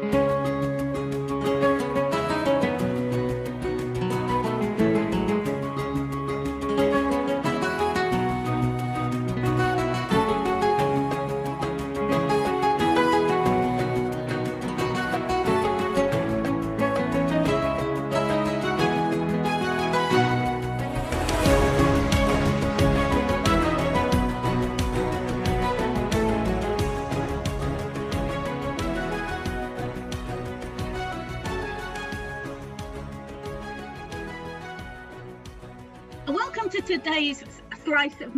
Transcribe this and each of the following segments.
Welcome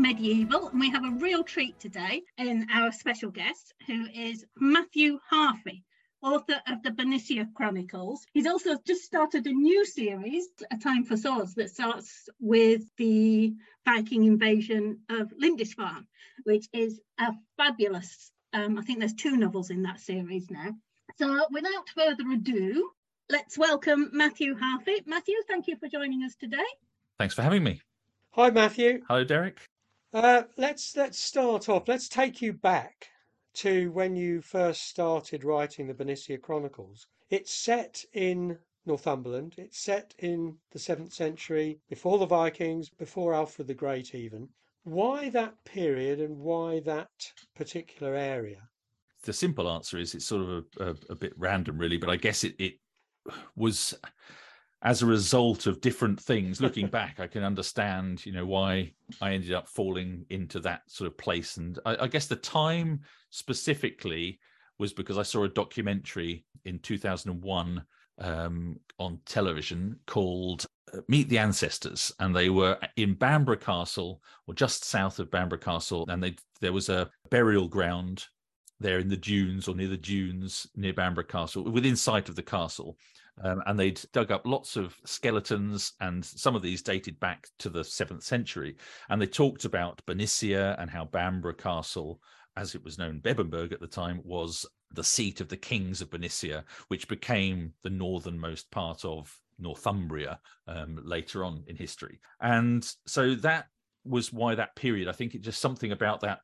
Medieval, and we have a real treat today in our special guest, who is Matthew Harffy, author of the Bernicia Chronicles. He's also just started a new series, A Time for Swords, that starts with the Viking invasion of Lindisfarne, which is a fabulous, um, I think there's two novels in that series now. So without further ado, let's welcome Matthew Harffy. Matthew, thank you for joining us today. Thanks for having me. Hi, Matthew. Hello, Derek. Uh, let's let's start off. Let's take you back to when you first started writing the Bernicia Chronicles. It's set in Northumberland. It's set in the seventh century, before the Vikings, before Alfred the Great, even. Why that period and why that particular area? The simple answer is it's sort of a, a, a bit random, really, but I guess it, it was as a result of different things looking back i can understand you know why i ended up falling into that sort of place. And I, I, guess the time specifically was because i saw a documentary in 2001 um, on television called uh, meet the ancestors. And they were in bamborough castle or just south of bamborough castle. And they there was a burial ground there in the dunes or near the dunes near bamborough castle within sight of the castle um, and they'd dug up lots of skeletons, and some of these dated back to the seventh century. And they talked about Bernicia and how Bamborough Castle, as it was known, Bebbanburg at the time, was the seat of the kings of Bernicia, which became the northernmost part of Northumbria um, later on in history. And so that was why that period, I think it just something about that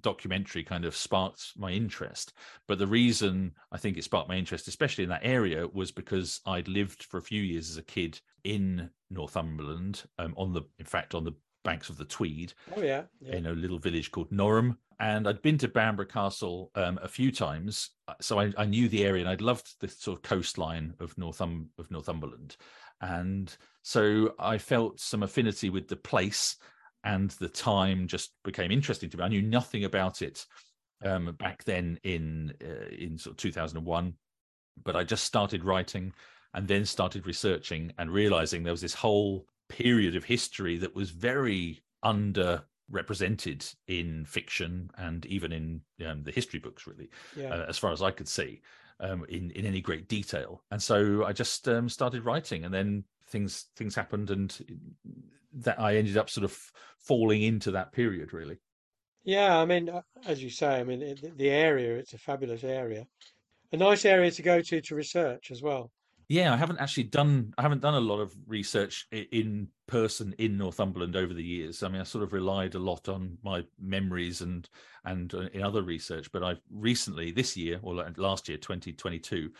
documentary kind of sparked my interest. But the reason I think it sparked my interest, especially in that area, was because I'd lived for a few years as a kid in Northumberland, um, on the, in fact, on the banks of the Tweed. Oh yeah, yeah. in a little village called Norham. And I'd been to Bamborough Castle um, a few times, so I, I, knew the area, and I'd loved the sort of coastline of Northum of Northumberland, and so I felt some affinity with the place and the time just became interesting to me. I knew nothing about it um, back then in uh, in sort of 2001, but I just started writing and then started researching and realizing there was this whole period of history that was very under represented in fiction and even in um, the history books really yeah. uh, as far as i could see um, in in any great detail and so i just um, started writing and then things things happened and that I ended up sort of falling into that period really. Yeah, I mean, uh, as you say, I mean, the area, it's a fabulous area. A nice area to go to to research as well. Yeah, I haven't actually done I haven't done a lot of research in person in Northumberland over the years. I mean, I sort of relied a lot on my memories and and uh, in other research, but I've recently this year or last year 2022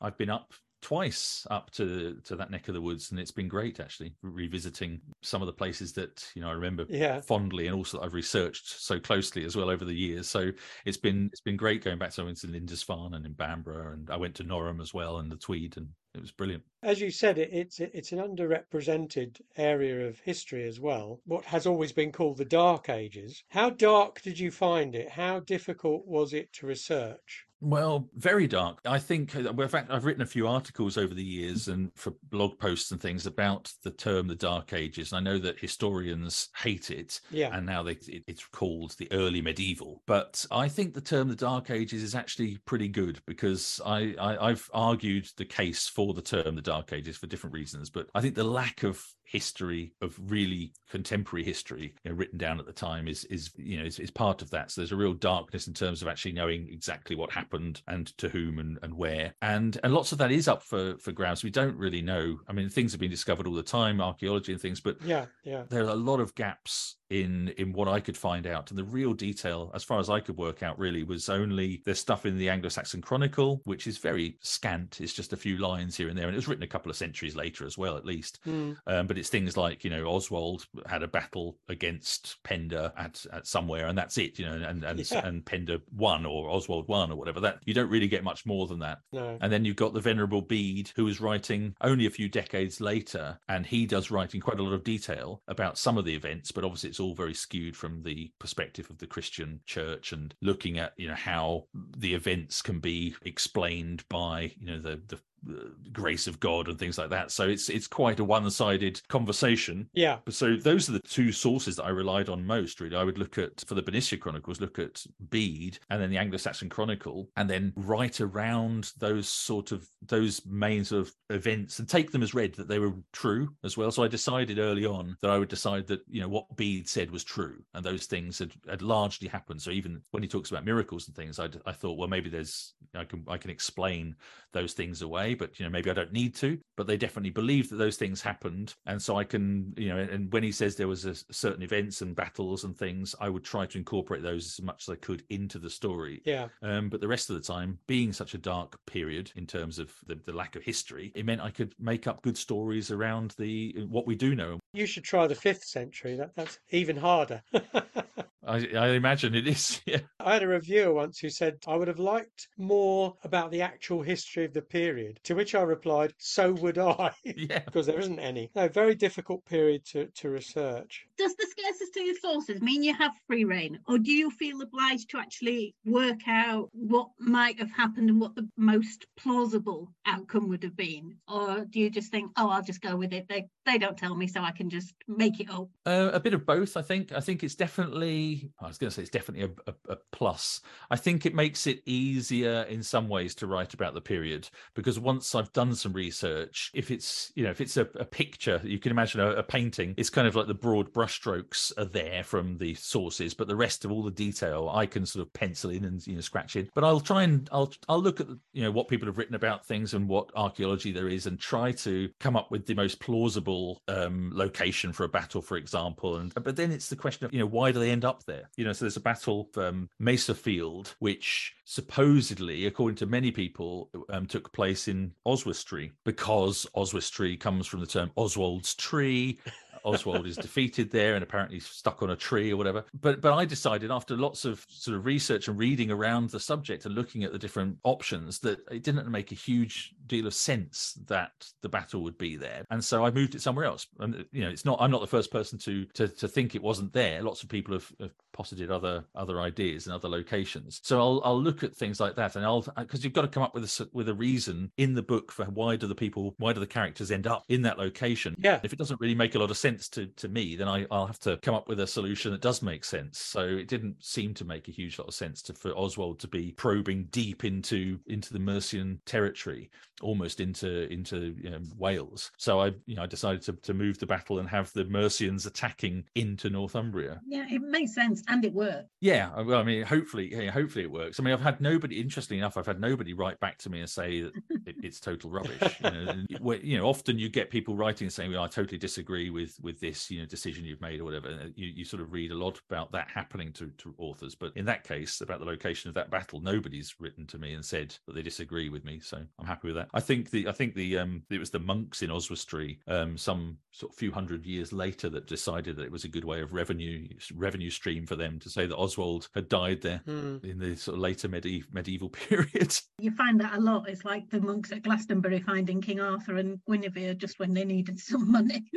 I've been up twice up to to that neck of the woods and it's been great actually revisiting some of the places that you know I remember yeah. fondly and also that I've researched so closely as well over the years so it's been it's been great going back to in Lindisfarne and in Bamborough and I went to Norham as well and the Tweed and it was brilliant. As you said, it, it's it's an underrepresented area of history as well. What has always been called the Dark Ages. How dark did you find it? How difficult was it to research? Well, very dark. I think, uh, well, in fact, I've written a few articles over the years and for blog posts and things about the term the Dark Ages. And I know that historians hate it. Yeah. And now they, it, it's called the early medieval. But I think the term the Dark Ages is actually pretty good because I, I, I've argued the case for the term the Dark Ages for different reasons. But I think the lack of history of really contemporary history you know, written down at the time is is you know is, is, part of that so there's a real darkness in terms of actually knowing exactly what happened and to whom and, and where and and lots of that is up for for grabs we don't really know i mean things have been discovered all the time archaeology and things but yeah yeah there are a lot of gaps in in what I could find out. And the real detail, as far as I could work out, really was only there's stuff in the Anglo-Saxon Chronicle, which is very scant. It's just a few lines here and there, and it was written a couple of centuries later as well, at least. Mm. Um, but it's things like you know Oswald had a battle against Penda at, at somewhere, and that's it. You know, and and yeah. and Penda won or Oswald won or whatever. That you don't really get much more than that. No. And then you've got the Venerable Bede, who is writing only a few decades later, and he does writing quite a lot of detail about some of the events, but obviously it's all very skewed from the perspective of the Christian church and looking at you know how the events can be explained by you know the the Uh, grace of God and things like that. So it's it's quite a one-sided conversation. Yeah. So those are the two sources that I relied on most. Really, I would look at for the Bernicia Chronicles, look at Bede, and then the Anglo-Saxon Chronicle, and then write around those sort of those main sort of events and take them as read that they were true as well. So I decided early on that I would decide that you know what Bede said was true, and those things had, had largely happened. So even when he talks about miracles and things, I, I thought, well, maybe there's I can I can explain those things away but you know maybe I don't need to. But they definitely believe that those things happened, and so I can you know. And when he says there was a certain events and battles and things, I would try to incorporate those as much as I could into the story. Yeah. Um, but the rest of the time, being such a dark period in terms of the, the lack of history, it meant I could make up good stories around the what we do know. You should try the fifth century. That that's even harder. I, I, imagine it is. Yeah. I had a reviewer once who said I would have liked more about the actual history of the period. To which I replied, "So would I." Yeah. because there isn't any. No, very difficult period to, to research. Does the scarcity of sources mean you have free reign, or do you feel obliged to actually work out what might have happened and what the most plausible outcome would have been, or do you just think, "Oh, I'll just go with it. They they don't tell me, so I can just make it up"? Uh, a bit of both, I think. I think it's definitely I was going to say it's definitely a, a, a, plus. I think it makes it easier in some ways to write about the period because once I've done some research, if it's you know if it's a, a picture, you can imagine a, painting. It's kind of like the broad brushstrokes are there from the sources, but the rest of all the detail I can sort of pencil in and you know scratch in. But I'll try and I'll I'll look at you know what people have written about things and what archaeology there is and try to come up with the most plausible um, location for a battle, for example. And but then it's the question of you know why do they end up there. You know, so there's a battle um, Maserfield, which supposedly, according to many people, um, took place in Oswestry because Oswestry comes from the term Oswald's tree. Oswald is defeated there and apparently stuck on a tree or whatever. But but I decided after lots of sort of research and reading around the subject and looking at the different options that it didn't make a huge deal of sense that the battle would be there. And so I moved it somewhere else. And you know, it's not I'm not the first person to to, to think it wasn't there. Lots of people have, have posited other other ideas and other locations. So I'll I'll look at things like that and I'll because you've got to come up with a with a reason in the book for why do the people why do the characters end up in that location. Yeah. If it doesn't really make a lot of sense sense to, to me, then I, I'll have to come up with a solution that does make sense. So it didn't seem to make a huge lot of sense to, for Oswald to be probing deep into into the Mercian territory, almost into into you know, Wales. So I you know I decided to, to move the battle and have the Mercians attacking into Northumbria. Yeah, it makes sense and it worked. Yeah, well, I mean, hopefully, yeah, hopefully it works. I mean, I've had nobody. Interestingly enough, I've had nobody write back to me and say that it, it's total rubbish. You know, you know, often you get people writing and saying, "Well, I totally disagree with with this you know decision you've made or whatever you, you sort of read a lot about that happening to, to authors. But in that case about the location of that battle nobody's written to me and said that they disagree with me so i'm happy with that. I think the i think the um it was the monks in oswestry um some sort of few hundred years later that decided that it was a good way of revenue revenue stream for them to say that oswald had died there hmm. in the sort of later medieval medieval period. You find that a lot. It's like the monks at glastonbury finding king arthur and guinevere just when they needed some money.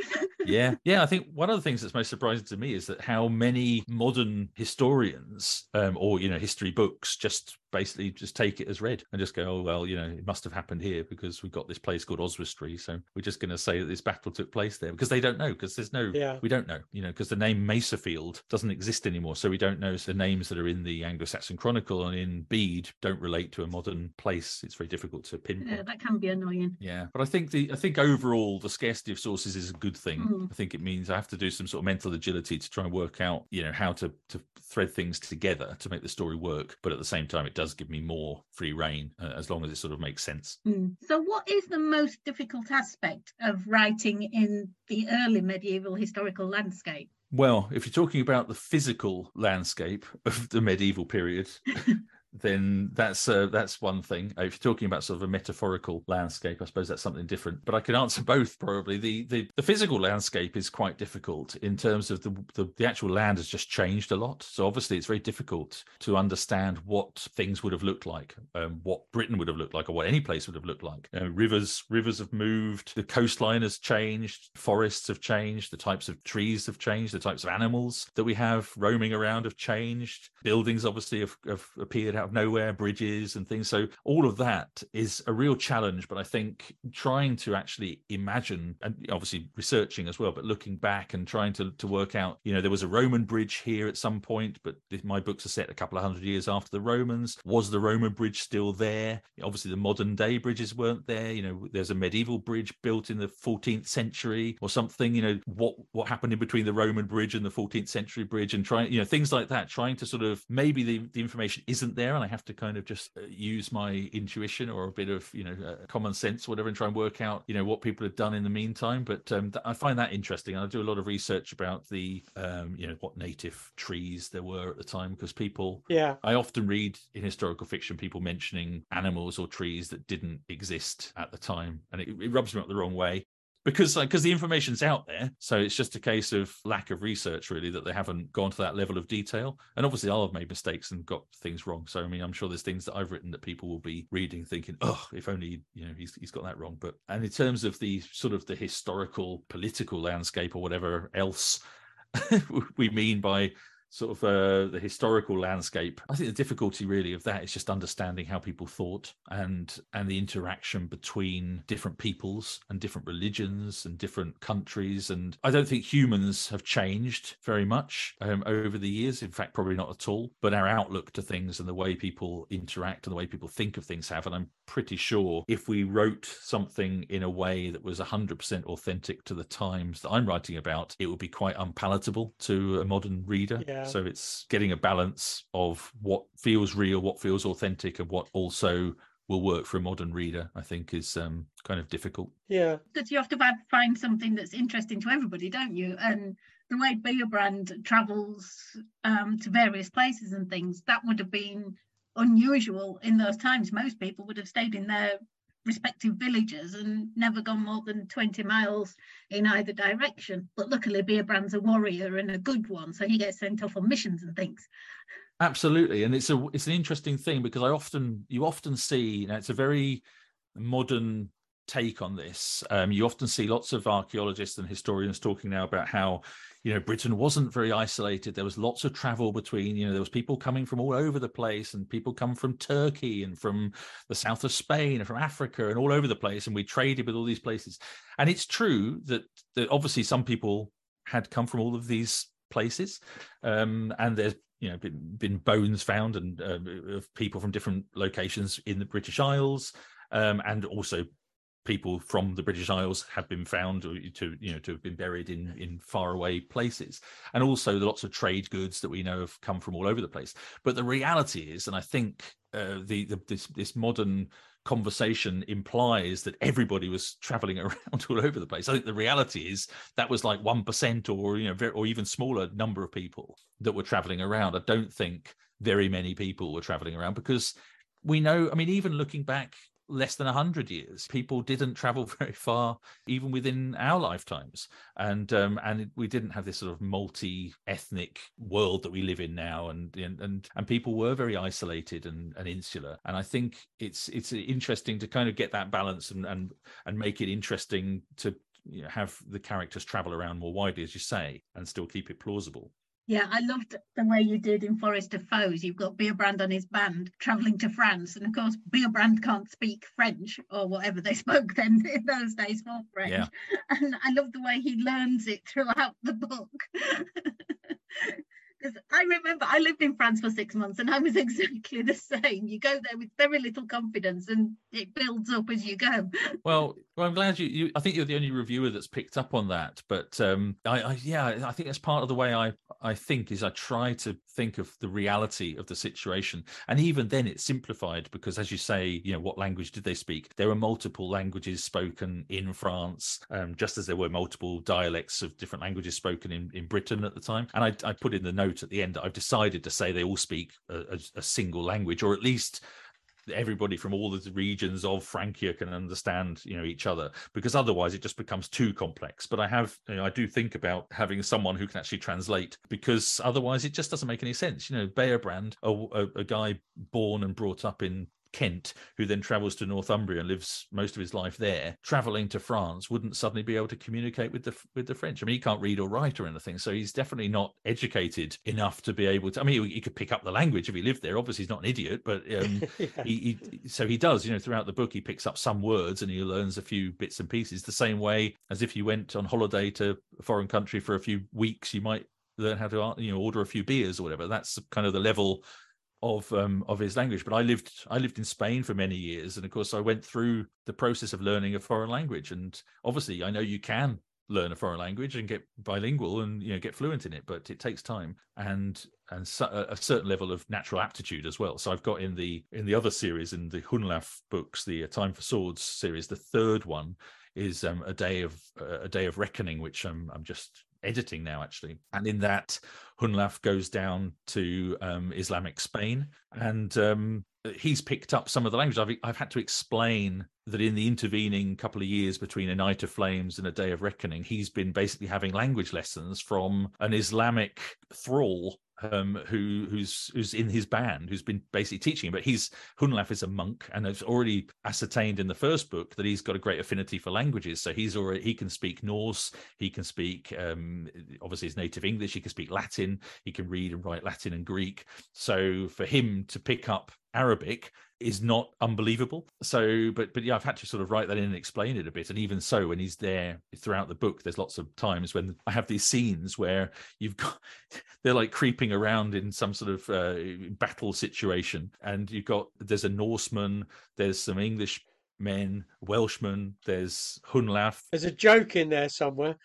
Yeah yeah. I think one of the things that's most surprising to me is that how many modern historians um, or you know history books just basically just take it as read and just go, oh well, you know, it must have happened here because we've got this place called Oswestry, so we're just going to say that this battle took place there because they don't know because there's no, Yeah. we don't know, you know, because the name Maserfield doesn't exist anymore, so we don't know. So the names that are in the Anglo-Saxon Chronicle and in Bede don't relate to a modern place. It's very difficult to pinpoint. Yeah, that can be annoying. Yeah, but I think the I think overall the scarcity of sources is a good thing. Mm. I think it means I have to do some sort of mental agility to try and work out, you know, how to to thread things together to make the story work. But at the same time, it does give me more free reign uh, as long as it sort of makes sense. Mm. So, what is the most difficult aspect of writing in the early medieval historical landscape? Well, if you're talking about the physical landscape of the medieval period, then that's uh, that's one thing. Uh, If you're talking about sort of a metaphorical landscape, I suppose that's something different. But I can answer both probably. The the, the physical landscape is quite difficult in terms of the, the the actual land has just changed a lot. So obviously it's very difficult to understand what things would have looked like, um, what Britain would have looked like, or what any place would have looked like. Uh, rivers rivers have moved, the coastline has changed, forests have changed, the types of trees have changed, the types of animals that we have roaming around have changed. Buildings obviously have, have appeared out of nowhere, bridges and things. So all of that is a real challenge. But I think trying to actually imagine and obviously researching as well, but looking back and trying to, to work out, you know, there was a Roman bridge here at some point, but my books are set a couple of hundred years after the Romans. Was the Roman bridge still there? Obviously, the modern day bridges weren't there. You know, there's a medieval bridge built in the 14th century or something. You know, what what happened in between the Roman bridge and the 14th century bridge, and trying, you know, things like that. Trying to sort of maybe the the information isn't there, and I have to kind of just uh, use my intuition or a bit of you know uh, common sense, whatever, and try and work out you know what people have done in the meantime. But um, th- I find that interesting, and I do a lot of research about the um, you know what native trees there were at the time because people Yeah. I often read in historical fiction people mentioning animals or trees that didn't exist at the time, and it, it rubs me up the wrong way because because the information's out there. So it's just a case of lack of research, really, that they haven't gone to that level of detail. And obviously, I'll have made mistakes and got things wrong. So I mean, I'm sure there's things that I've written that people will be reading, thinking, "Oh, if only you know he's he's got that wrong." But and in terms of the sort of the historical political landscape or whatever else we mean by sort of uh, the historical landscape. I think the difficulty really of that is just understanding how people thought and and the interaction between different peoples and different religions and different countries. And I don't think humans have changed very much um, over the years. In fact, probably not at all. But our outlook to things and the way people interact and the way people think of things have. And I'm pretty sure if we wrote something in a way that was 100% authentic to the times that I'm writing about, it would be quite unpalatable to a modern reader. Yeah. So it's getting a balance of what feels real, what feels authentic, and what also will work for a modern reader, I think is um, kind of difficult. Yeah. Because you have to find- find something that's interesting to everybody, don't you? And the way Beobrand travels um, to various places and things, that would have been unusual in those times. Most people would have stayed in their respective villages and never gone more than 20 miles in either direction. But luckily, Beobrand's a warrior and a good one, so he gets sent off on missions and things. Absolutely, and it's a it's an interesting thing because I often you often see you know it's a very modern take on this. Um, you often see lots of archaeologists and historians talking now about how you know Britain wasn't very isolated. There was lots of travel between you know there was people coming from all over the place and people come from Turkey and from the south of Spain and from Africa and all over the place, and we traded with all these places. And it's true that that obviously some people had come from all of these places, um, and there's you know been, been bones found and uh, of people from different locations in the British Isles, um, and also people from the British Isles have been found to you know to have been buried in in faraway places, and also the lots of trade goods that we know have come from all over the place. But the reality is, and I think uh, the, the this this modern conversation implies that everybody was traveling around all over the place. I think the reality is that was like one percent, or you know, very, or even smaller number of people that were traveling around. I don't think very many people were traveling around because we know. I mean, even looking back less than 100 years. People didn't travel very far even within our lifetimes. And um, and we didn't have this sort of multi-ethnic world that we live in now. And and and, and people were very isolated and, and insular. And i think it's it's interesting to kind of get that balance and and and make it interesting to you know, have the characters travel around more widely as you say and still keep it plausible Yeah, I loved the way you did in Forest of Foes. You've got Beobrand on his band travelling to France, and of course, Beobrand can't speak French or whatever they spoke then in those days for French. Yeah. And I love the way he learns it throughout the book. Because I remember I lived in France for six months and I was exactly the same. You go there with very little confidence and it builds up as you go. Well, well I'm glad you, you I think you're the only reviewer that's picked up on that. But um, I, I, yeah, I think that's part of the way I, I think is I try to think of the reality of the situation. And even then it's simplified because as you say, you know, what language did they speak? There were multiple languages spoken in France, um, just as there were multiple dialects of different languages spoken in, in Britain at the time. And I, I put in the note at the end I've decided to say they all speak a, a, a single language, or at least everybody from all the regions of Francia can understand, you know, each other because otherwise it just becomes too complex. But I have, you know, I do think about having someone who can actually translate because otherwise it just doesn't make any sense. You know, Beobrand, a, a, a guy born and brought up in Kent, who then travels to Northumbria and lives most of his life there, traveling to France, wouldn't suddenly be able to communicate with the with the French. I mean, he can't read or write or anything, so he's definitely not educated enough to be able to. I mean, he, he could pick up the language if he lived there. Obviously, he's not an idiot, but um, yeah. he, he, so he does. You know, throughout the book, he picks up some words and he learns a few bits and pieces. The same way as if you went on holiday to a foreign country for a few weeks, you might learn how to you know order a few beers or whatever. That's kind of the level of um, of his language. But I lived I lived in Spain for many years, and of course I went through the process of learning a foreign language. And obviously, I know you can learn a foreign language and get bilingual and you know get fluent in it, but it takes time and and a certain level of natural aptitude as well. So I've got in the in the other series in the Hunlaf books, the uh, Time for Swords series, the third one is um, a day of uh, a day of reckoning, which I'm I'm just editing now actually. And in that hunlaf goes down to um, islamic spain and um, he's picked up some of the language I've, I've had to explain that in the intervening couple of years between a night of flames and a day of reckoning he's been basically having language lessons from an islamic thrall um, who who's who's in his band, who's been basically teaching. But he's Hunlaf is a monk, and has already ascertained in the first book that he's got a great affinity for languages. So he's already he can speak Norse, he can speak um, obviously his native English, he can speak Latin, he can read and write Latin and Greek. So for him to pick up Arabic is not unbelievable. So, but but yeah, I've had to sort of write that in and explain it a bit. And even so, when he's there throughout the book, there's lots of times when I have these scenes where you've got they're like creeping around in some sort of uh, battle situation, and you've got there's a Norseman, there's some English men, Welshmen, there's Hunlaf. There's a joke in there somewhere.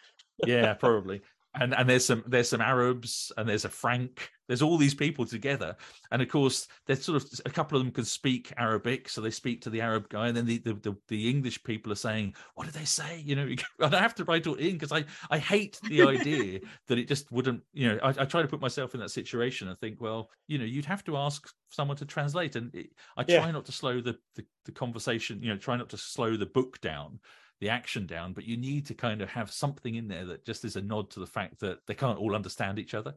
yeah, probably and and there's some there's some Arabs and there's a Frank. There's all these people together, and of course, there's sort of a couple of them can speak Arabic, so they speak to the Arab guy, and then the the, the, the English people are saying, "What did they say?" You know, I have to write it in because I I hate the idea that it just wouldn't. You know, I, I, try to put myself in that situation and think, well, you know, you'd have to ask someone to translate, and it, I try yeah. not to slow the, the the conversation. You know, try not to slow the book down the action down, but you need to kind of have something in there that just is a nod to the fact that they can't all understand each other.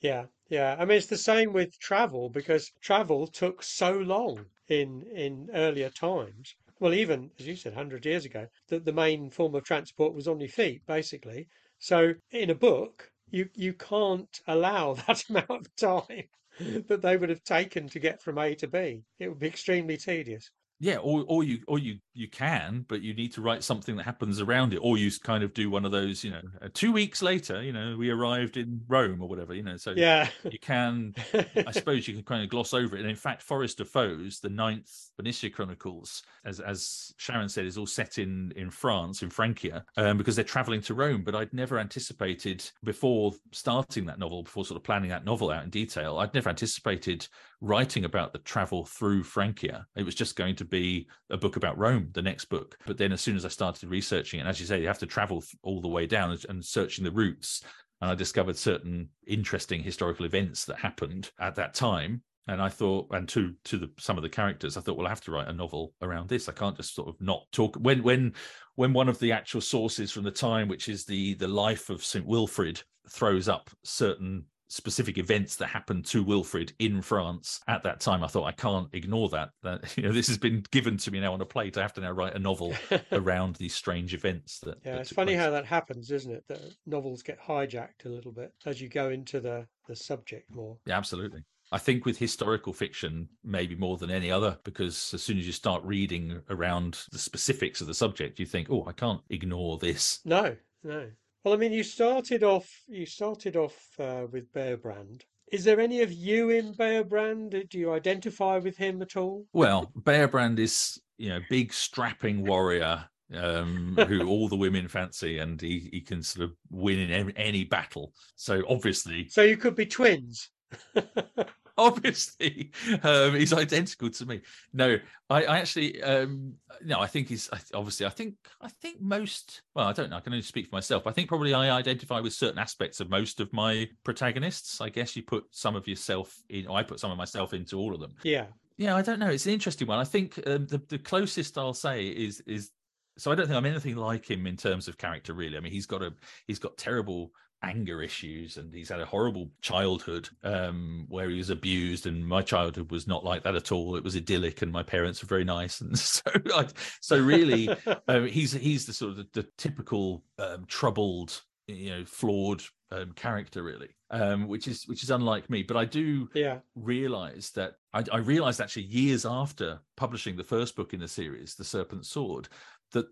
Yeah, yeah. I mean, it's the same with travel because travel took so long in in earlier times. Well, even as you said, hundred years ago, that the main form of transport was on your feet, basically. So, in a book, you you can't allow that amount of time that they would have taken to get from A to B. It would be extremely tedious yeah or, or you or you you can but you need to write something that happens around it or you kind of do one of those you know uh, two weeks later you know we arrived in rome or whatever you know so yeah. you can i suppose you can kind of gloss over it. And in fact forest of foes the ninth Bernicia chronicles as as sharon said is all set in in france in francia um, because they're traveling to rome. But i'd never anticipated before starting that novel before sort of planning that novel out in detail i'd never anticipated writing about the travel through francia. It was just going to be a book about Rome, the next book. But then as soon as I started researching and as you say, you have to travel all the way down and searching the routes. And I discovered certain interesting historical events that happened at that time. And I thought, and to to the some of the characters, I thought, well, I have to write a novel around this. I can't just sort of not talk when when when one of the actual sources from the time, which is the the life of St. Wilfrid, throws up certain specific events that happened to Wilfrid in France at that time. I thought I can't ignore that. That you know this has been given to me now on a plate. I have to now write a novel around these strange events. That yeah, that it's funny place. how that happens, isn't it? That novels get hijacked a little bit as you go into the the subject more. Yeah, absolutely. I think with historical fiction, maybe more than any other, because as soon as you start reading around the specifics of the subject, you think, oh, I can't ignore this. No, no. Well, I mean, you started off. You started off uh, with Beobrand. Is there any of you in Beobrand? Do you identify with him at all? Well, Beobrand is, you know, big strapping warrior um, who all the women fancy, and he, he can sort of win in any, any battle. So obviously, So you could be twins. obviously um, he's identical to me. No i, I actually um no i think he's I- obviously i think i think most well i don't know i can only speak for myself. I think probably i identify with certain aspects of most of my protagonists. I guess you put some of yourself in or i put some of myself into all of them. Yeah. yeah i don't know. It's an interesting one. I think um, the, the closest i'll say is is so i don't think i'm anything like him in terms of character really. I mean he's got a he's got terrible anger issues and he's had a horrible childhood um where he was abused and my childhood was not like that at all it was idyllic and my parents were very nice and so I, so really um, he's he's the sort of the, the typical um, troubled you know flawed um, character really um which is which is unlike me but i do yeah. realized that I, I realized actually years after publishing the first book in the series the serpent sword that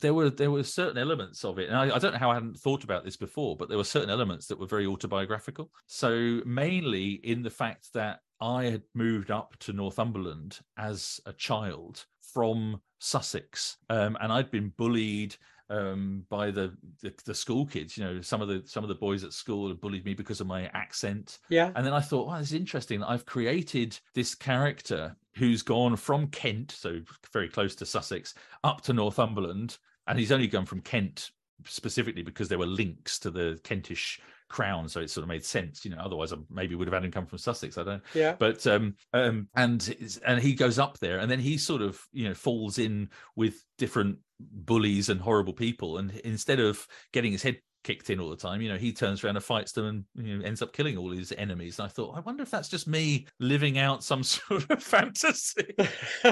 there were there were certain elements of it and I, I don't know how i hadn't thought about this before but there were certain elements that were very autobiographical so mainly in the fact that i had moved up to northumberland as a child from sussex um, and i'd been bullied um, by the, the the school kids you know some of the some of the boys at school had bullied me because of my accent Yeah. and then I thought, wow, this is interesting. I've created this character who's gone from Kent, so very close to Sussex, up to Northumberland. And he's only gone from Kent specifically because there were links to the Kentish crown. So it sort of made sense, you know, otherwise I maybe would have had him come from Sussex. I don't Yeah. but um um and and he goes up there and then he sort of you know falls in with different bullies and horrible people and instead of getting his head kicked in all the time you know he turns around and fights them and you know ends up killing all his enemies and i thought i wonder if that's just me living out some sort of fantasy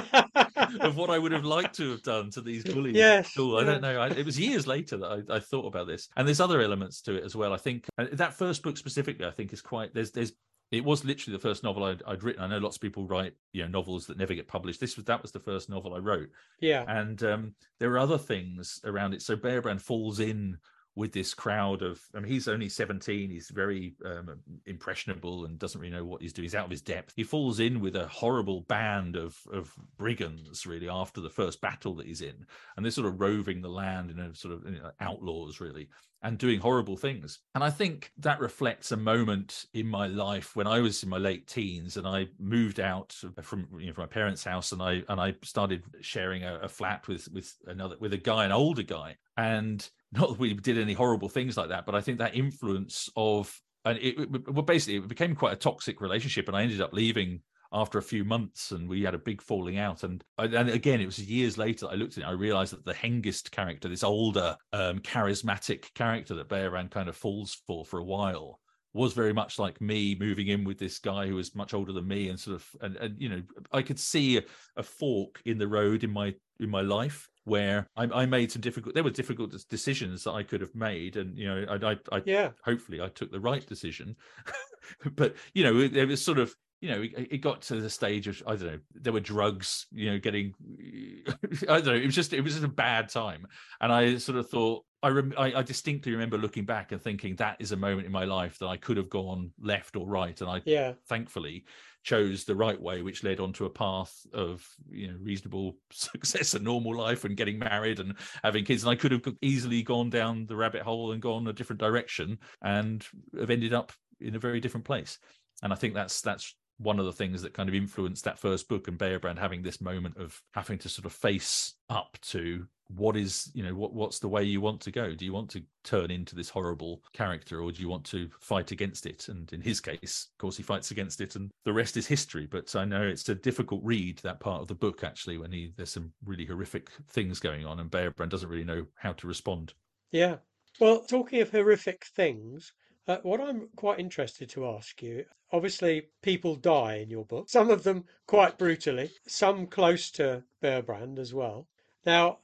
of what i would have liked to have done to these bullies Yes, Cool. I don't know. I, it was years later that I, I thought about this, and there's other elements to it as well. I think that first book specifically, I think, is quite. There's there's. It was literally the first novel I'd, I'd written. I know lots of people write, you know, novels that never get published. This was that was the first novel I wrote, yeah. and um, there are other things around it. So Beobrand falls in with this crowd of. I mean, he's only 17. He's very um, impressionable and doesn't really know what he's doing. He's out of his depth. He falls in with a horrible band of of brigands, really, after the first battle that he's in, and they're sort of roving the land in a sort of you know, outlaws, really, and doing horrible things. And I think that reflects a moment in my life when I was in my late teens and I moved out from you know from my parents' house and I and I started sharing a, a flat with with another with a guy, an older guy, and not that we did any horrible things like that, but I think that influence of and it, it well basically it became quite a toxic relationship, and I ended up leaving after a few months and we had a big falling out. And and again it was years later I looked at it I realized that the Hengist character this older um charismatic character that Beobrand kind of falls for for a while was very much like me moving in with this guy who was much older than me and sort of and, and you know I could see a, a fork in the road in my in my life where I, I made some difficult there were difficult decisions that I could have made and you know I I, I Yeah. hopefully I took the right decision. but you know, it, it was sort of you know, it, it got to the stage of I don't know, there were drugs, you know, getting I don't know, it was just it was just a bad time, and I sort of thought. I, rem- I, I distinctly remember looking back and thinking that is a moment in my life that I could have gone left or right, and I Yeah. thankfully chose the right way, which led onto a path of you know reasonable success and normal life and getting married and having kids. And I could have easily gone down the rabbit hole and gone a different direction and have ended up in a very different place. And I think that's that's one of the things that kind of influenced that first book and Beobrand having this moment of having to sort of face up to what is you know what what's the way you want to go do you want to turn into this horrible character or do you want to fight against it and in his case of course he fights against it and the rest is history but i know it's a difficult read that part of the book actually when he there's some really horrific things going on and Beobrand doesn't really know how to respond Yeah. Well, talking of horrific things, uh, what I'm quite interested to ask you obviously, people die in your book, some of them quite brutally, some close to Beobrand as well. Now,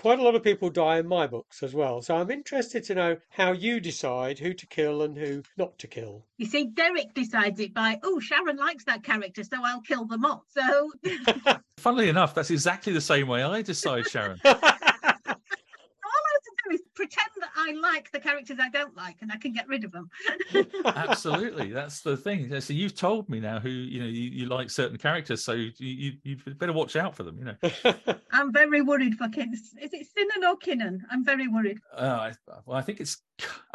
quite a lot of people die in my books as well. So I'm interested to know how you decide who to kill and who not to kill. You see, Derek decides it by, oh, Sharon likes that character, so I'll kill them all. So, Funnily enough, that's exactly the same way I decide, Sharon. all I have to do is pretend that I like the characters I don't like, and I can get rid of them. Absolutely, that's the thing. So you've told me now who you know you, you like certain characters, so you, you you better watch out for them. You know. I'm very worried for kids. Is it Sinan or Kinnan? I'm very worried. Uh, I, well, I think it's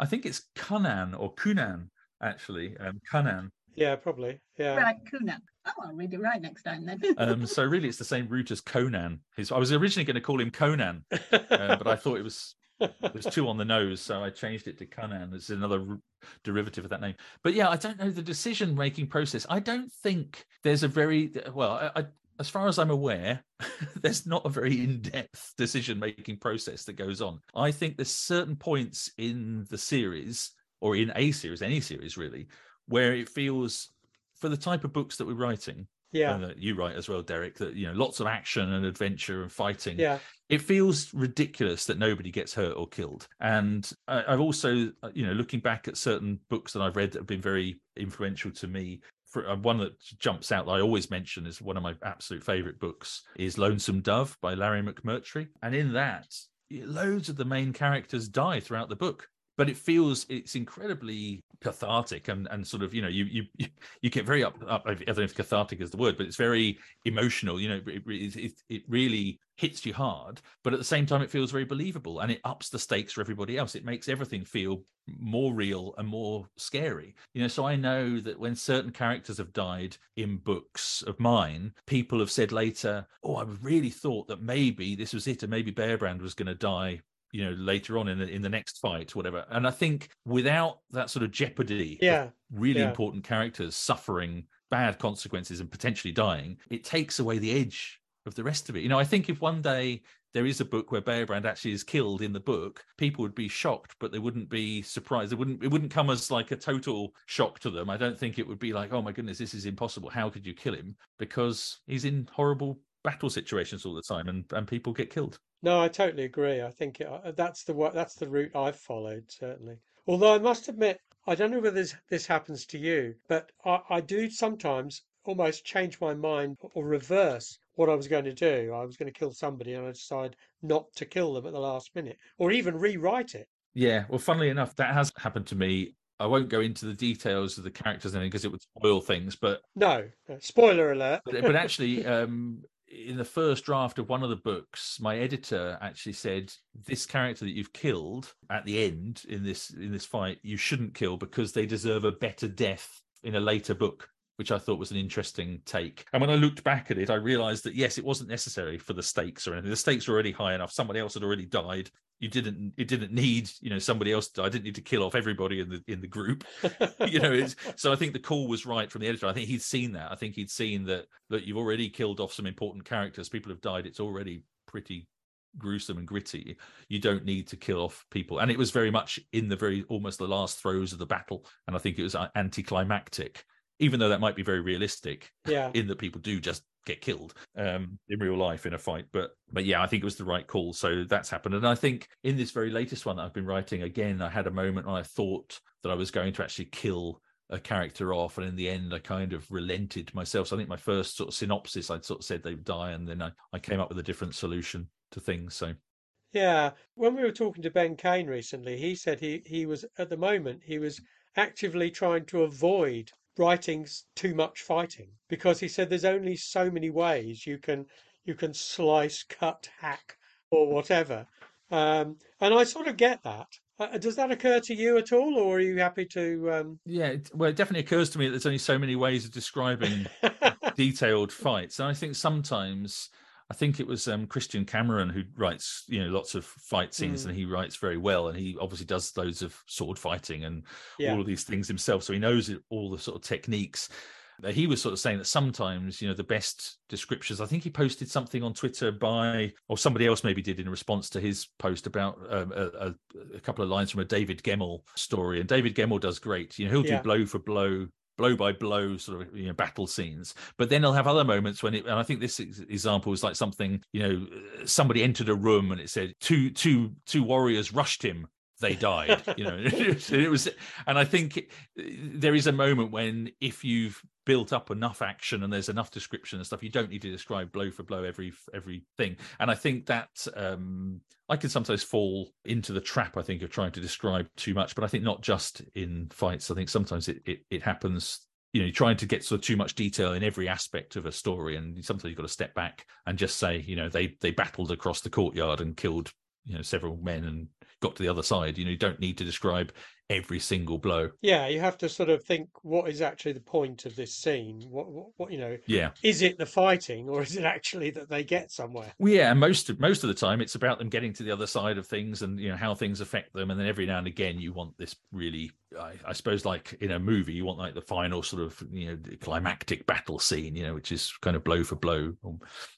I think it's Cunan or Kunan actually. Um, Cunan. yeah, probably. Yeah. Right, Kunan. Oh, I'll read it right next time then. Um, so really, it's the same root as Conan. His, I was originally going to call him Conan, uh, but I thought it was it was too on the nose, so I changed it to Conan. It's another r- derivative of that name. But yeah, I don't know the decision making process. I don't think there's a very well. I, I, as far as I'm aware, there's not a very in-depth decision making process that goes on. I think there's certain points in the series or in a series, any series really, where it feels for the type of books that we're writing, yeah. and that you write as well, Derek, that you know, lots of action and adventure and fighting. Yeah. It feels ridiculous that nobody gets hurt or killed. And I, I've also, uh, you know, looking back at certain books that I've read that have been very influential to me. For uh, one that jumps out that I always mention is one of my absolute favorite books is Lonesome Dove by Larry McMurtry. And in that, loads of the main characters die throughout the book but it feels it's incredibly cathartic and and sort of you know you you you get very up up I don't know if cathartic is the word but it's very emotional you know it, it, it really hits you hard but at the same time it feels very believable and it ups the stakes for everybody else. It makes everything feel more real and more scary. You know so i know that when certain characters have died in books of mine people have said later oh i really thought that maybe this was it and maybe Beobrand was going to die you know later on in the in the next fight whatever and i think without that sort of jeopardy Yeah. really yeah. important characters suffering bad consequences and potentially dying it takes away the edge of the rest of it you know i think if one day there is a book where Beobrand actually is killed in the book, people would be shocked, but they wouldn't be surprised. It wouldn't it wouldn't come as like a total shock to them. I don't think it would be like, oh my goodness, this is impossible. How could you kill him? Because he's in horrible battle situations all the time, and and people get killed. No, I totally agree. I think it, uh, that's the that's the route I've followed certainly. Although I must admit, I don't know whether this, this happens to you, but I, I do sometimes almost change my mind or reverse what I was going to do. I was going to kill somebody and I decide not to kill them at the last minute, or even rewrite it. Yeah, well, funnily enough, that has happened to me. I won't go into the details of the characters and because it would spoil things, but No, no, spoiler alert. but, but actually, um, in the first draft of one of the books, my editor actually said this character that you've killed at the end in this in this fight, you shouldn't kill because they deserve a better death in a later book. Which I thought was an interesting take. And when I looked back at it, I realized that yes, it wasn't necessary for the stakes or anything. The stakes were already high enough. Somebody else had already died. You didn't. It didn't need. You know, somebody else. I didn't need to kill off everybody in the in the group you know it's, so i think the call was right from the editor i think he'd seen that i think he'd seen that that you've already killed off some important characters people have died it's already pretty gruesome and gritty you don't need to kill off people and it was very much in the very almost the last throes of the battle and i think it was uh, anticlimactic even though that might be very realistic Yeah. in that people do just get killed um in real life in a fight but but yeah i think it was the right call. So that's happened. And i think in this very latest one that i've been writing again i had a moment when i thought that i was going to actually kill a character off and in the end i kind of relented myself. So i think my first sort of synopsis i'd sort of said they'd die and then i, I came up with a different solution to things so. Yeah, when we were talking to Ben Kane recently, he said he, he was at the moment he was actively trying to avoid writing s- too much fighting because he said there's only so many ways you can you can slice, cut, hack, or whatever. Um, and I sort of get that. Uh, does that occur to you at all, or are you happy to? Um... yeah it, well it definitely occurs to me that there's only so many ways of describing detailed fights. And I think sometimes I think it was um, Christian Cameron who writes, you know, lots of fight scenes, Mm. and he writes very well, and he obviously does loads of sword fighting and Yeah. all of these things himself, so he knows it, all the sort of techniques. He was sort of saying that sometimes, you know, the best descriptions. I think he posted something on Twitter by, or somebody else maybe did in response to his post about um, a, a, a couple of lines from a David Gemmell story. And David Gemmell does great. You know, he'll Yeah. do blow for blow blow by blow sort of you know battle scenes. But then he'll have other moments when it and i think this example is like something you know somebody entered a room and it said two two two warriors rushed him. They died you know. It was and i think eh, there is a moment when if you've built up enough action and there's enough description and stuff you don't need to describe blow for blow every everything and i think that um i can sometimes fall into the trap i think of trying to describe too much but i think not just in fights. I think sometimes it it, it happens you know trying to get sort of too much detail in every aspect of a story and sometimes you've got to step back and just say you know they they battled across the courtyard and killed you know several men and got to the other side. You know you don't need to describe every single blow. Yeah, you have to sort of think what is actually the point of this scene? What, what, what, you know? Yeah, is it the fighting or is it actually that they get somewhere? Well, yeah, and most of, most of the time it's about them getting to the other side of things and you know how things affect them, and then every now and again you want this really, I, I suppose, like in a movie, you want like the final sort of you know climactic battle scene, you know, which is kind of blow for blow,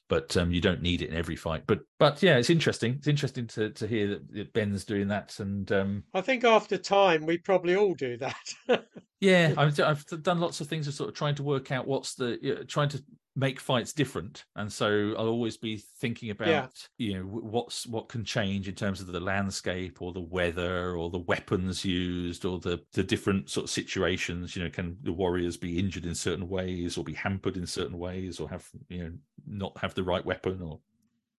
but um, you don't need it in every fight. But but yeah, it's interesting. It's interesting to to hear that Ben's doing that, and um, I think after time we probably all do that. yeah, I've, I've done lots of things of sort of trying to work out what's the you know, trying to make fights different and so i'll always be thinking about yeah. you know what's what can change in terms of the landscape or the weather or the weapons used or the the different sort of situations you know can the warriors be injured in certain ways or be hampered in certain ways or have you know not have the right weapon or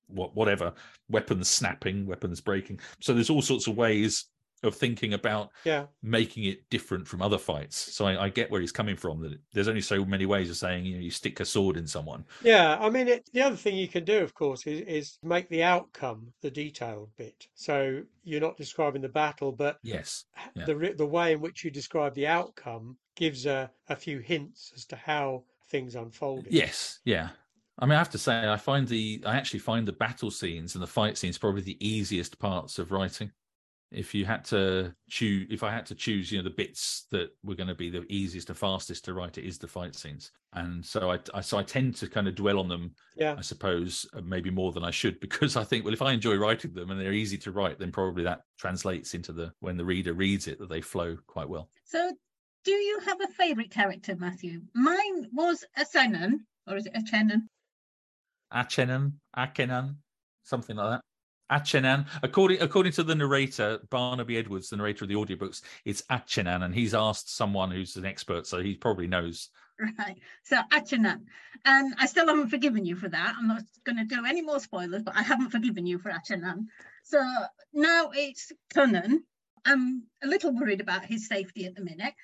what whatever weapons snapping weapons breaking so there's all sorts of ways of thinking about yeah. making it different from other fights. So I, I, get where he's coming from. That there's only so many ways of saying you know you stick a sword in someone. Yeah, I mean it, the other thing you can do, of course, is, is make the outcome the detailed bit. So you're not describing the battle, but yes, yeah. the the way in which you describe the outcome gives a, a few hints as to how things unfolded. Yes, yeah. I mean, I have to say, I find the I actually find the battle scenes and the fight scenes probably the easiest parts of writing if you had to choose if i had to choose you know the bits that were going to be the easiest and fastest to write it is the fight scenes. And so I, I, so i tend to kind of dwell on them yeah. I suppose uh, maybe more than i should because i think well if i enjoy writing them and they're easy to write then probably that translates into the when the reader reads it that they flow quite well. So do you have a favorite character matthew? Mine was a Acennan, or is it a Acennan? Acennan, Acennan, something like that. Acennan. According according to the narrator, Barnaby Edwards, the narrator of the audiobooks, it's Acennan, and he's asked someone who's an expert, so he probably knows. Right. So Acennan. And um, I still haven't forgiven you for that. I'm not going to do any more spoilers, but I haven't forgiven you for Acennan. So now it's Cynan. I'm a little worried about his safety at the minute.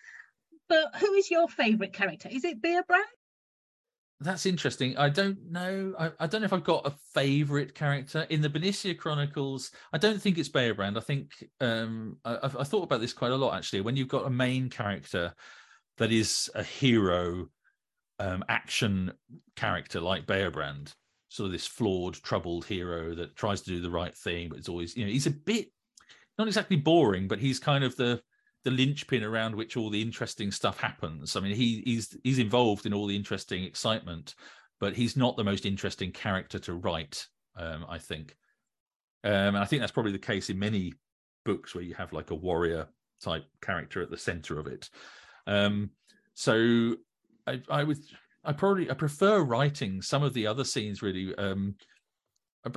But who is your favourite character? Is it Beobrand? That's interesting. I don't know. I, I, don't know if I've got a favorite character in the Bernicia Chronicles. I don't think it's Beobrand. I think um, I, I, thought about this quite a lot actually. When you've got a main character that is a hero, um, action character like Beobrand, sort of this flawed, troubled hero that tries to do the right thing, but it's always you know he's a bit not exactly boring, but he's kind of the the linchpin around which all the interesting stuff happens. I mean, he, he's he's involved in all the interesting excitement, but he's not the most interesting character to write. Um, I think, um, and I think that's probably the case in many books where you have like a warrior type character at the center of it. Um, so I, I would I probably I prefer writing some of the other scenes really. Um,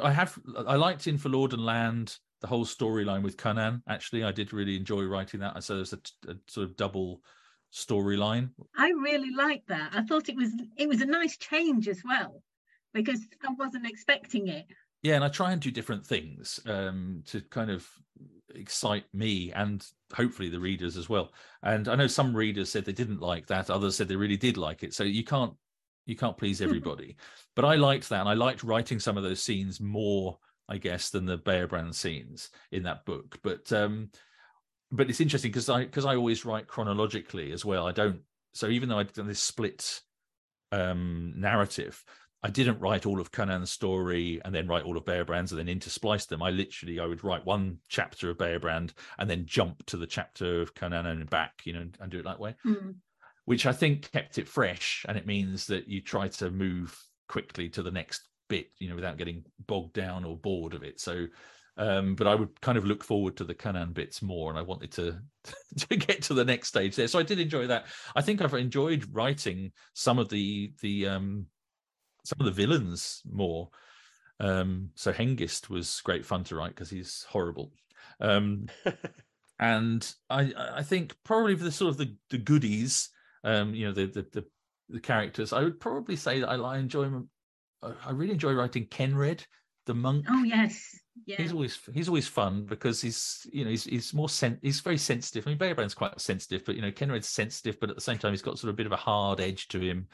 I have I liked in For Lord and Land the whole storyline with Cynan. Actually, I did really enjoy writing that. So there's a, a sort of double storyline. I really liked that. I thought it was it was a nice change as well because I wasn't expecting it. Yeah, and I try and do different things um, to kind of excite me and hopefully the readers as well. And I know some readers said they didn't like that, others said they really did like it. So you can't you can't please everybody. but I liked that, and I liked writing some of those scenes more I guess, than the Beobrand scenes in that book. But um, but it's interesting because I because I always write chronologically as well. I don't so even though I've done this split um, narrative, I didn't write all of Cynan's story and then write all of Beobrand's and then intersplice them. I literally I would write one chapter of Beobrand and then jump to the chapter of Cynan and back, you know, and do it that way. Mm. Which I think kept it fresh, and it means that you try to move quickly to the next bit, you know, without getting bogged down or bored of it. So Um, but I would kind of look forward to the Cynan bits more, and I wanted to to get to the next stage there. So I did enjoy that. I think I've enjoyed writing some of the the um, some of the villains more. Um, so Hengist was great fun to write because he's horrible. Um, and I I think probably for the sort of the, the goodies, um, you know, the, the the the characters, I would probably say that I, I enjoy I really enjoy writing Ken Coenred, the monk. Oh yes. Yeah. He's always he's always fun because he's you know he's he's more sen- he's very sensitive. I mean Beobrand's quite sensitive, but you know Coenred's sensitive, but at the same time he's got sort of a bit of a hard edge to him.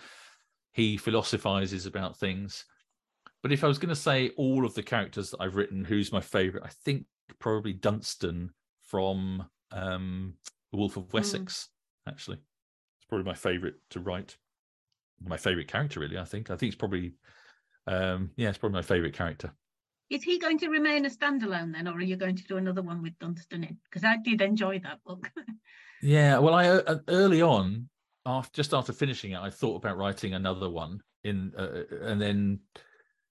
He philosophizes about things. But if I was going to say all of the characters that I've written, who's my favorite? I think probably Dunstan from um, The Wolf of. Wessex. Mm. Actually, it's probably my favorite to write. My favorite character, really. I think. I think it's probably, um, yeah, it's probably my favorite character. Is he going to remain a standalone then, or are you going to do another one with Dunstan in? Because I did enjoy that book. yeah, well, I uh, early on, after just after finishing it, I thought about writing another one in, uh, uh, and then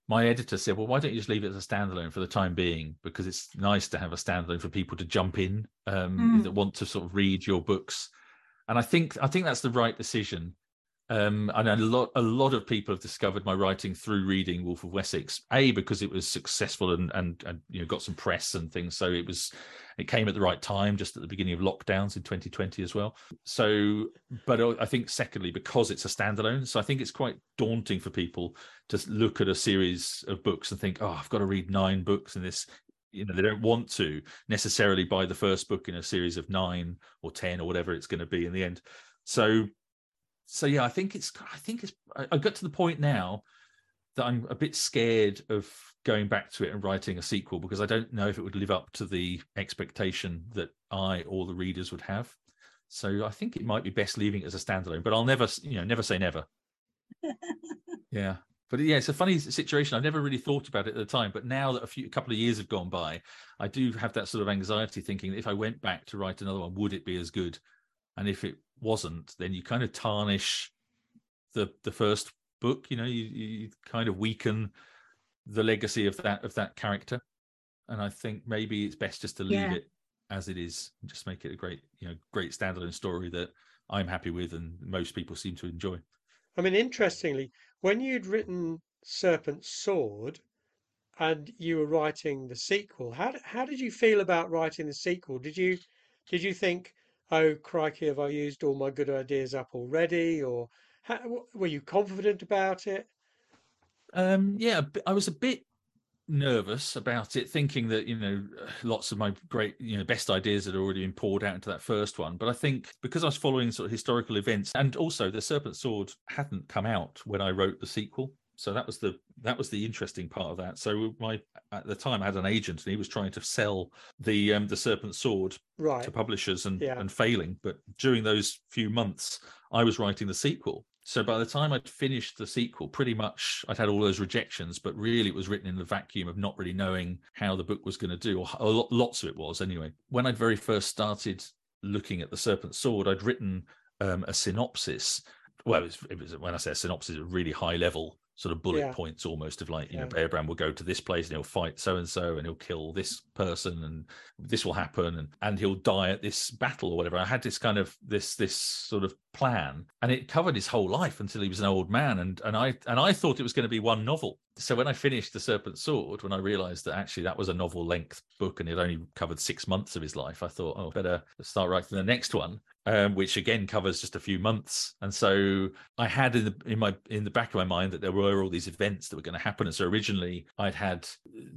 my editor said, "Well, why don't you just leave it as a standalone for the time being? Because it's nice to have a standalone for people to jump in um, mm. that want to sort of read your books." And I think I think that's the right decision um, and a lot a lot of people have discovered my writing through reading Wolf of Wessex. A because it was successful and, and and you know got some press and things, so it was it came at the right time, just at the beginning of lockdowns in 2020 as well. So, but I think secondly because it's a standalone, so I think it's quite daunting for people to look at a series of books and think, oh, I've got to read nine books in this you know they don't want to necessarily buy the first book in a series of nine or ten or whatever it's going to be in the end so so yeah, I think it's I think it's I, I got to the point now that I'm a bit scared of going back to it and writing a sequel because I don't know if it would live up to the expectation that I or the readers would have. So I think it might be best leaving it as a standalone, but I'll never, you know, never say never. yeah. But yeah, it's a funny situation. I've never really thought about it at the time, but now that a few a couple of years have gone by, I do have that sort of anxiety thinking that if I went back to write another one, would it be as good? And if it wasn't, then you kind of tarnish the the first book. You know, you, you kind of weaken the legacy of that of that character. And I think maybe it's best just to leave yeah. it as it is, and just make it a great, you know, great standalone story that I'm happy with and most people seem to enjoy. I mean, interestingly, when you'd written Serpent Sword and you were writing the sequel, how how did you feel about writing the sequel? Did you did you think oh crikey, have I used all my good ideas up already? Or how, were you confident about it? Um, yeah, I was a bit nervous about it, thinking that you know lots of my great, you know, best ideas had already been poured out into that first one. But I think because I was following sort of historical events, and also the Serpent Sword hadn't come out when I wrote the sequel, so that was the that was the interesting part of that. So my at the time I had an agent and he was trying to sell the um the Serpent Sword right. to publishers and yeah. and failing. But during those few months, I was writing the sequel. So by the time I'd finished the sequel, pretty much I'd had all those rejections, but really it was written in the vacuum of not really knowing how the book was going to do, or, or lots of it was anyway. When I'd very first started looking at the Serpent Sword, I'd written um, a synopsis well, it was, it was, when I say a synopsis, a really high level sort of bullet yeah. points almost of like you yeah. know Beobrand will go to this place and he'll fight so and so and he'll kill this person and this will happen and and he'll die at this battle or whatever. I had this kind of this this sort of plan and it covered his whole life until he was an old man and and I and I thought it was going to be one novel. So when I finished The Serpent Sword, when I realized that actually that was a novel length book and it only covered six months of his life, I thought, oh, better start writing the next one um, which again covers just a few months. And so I had in the in my in the back of my mind that there were all these events that were going to happen. And so originally I'd had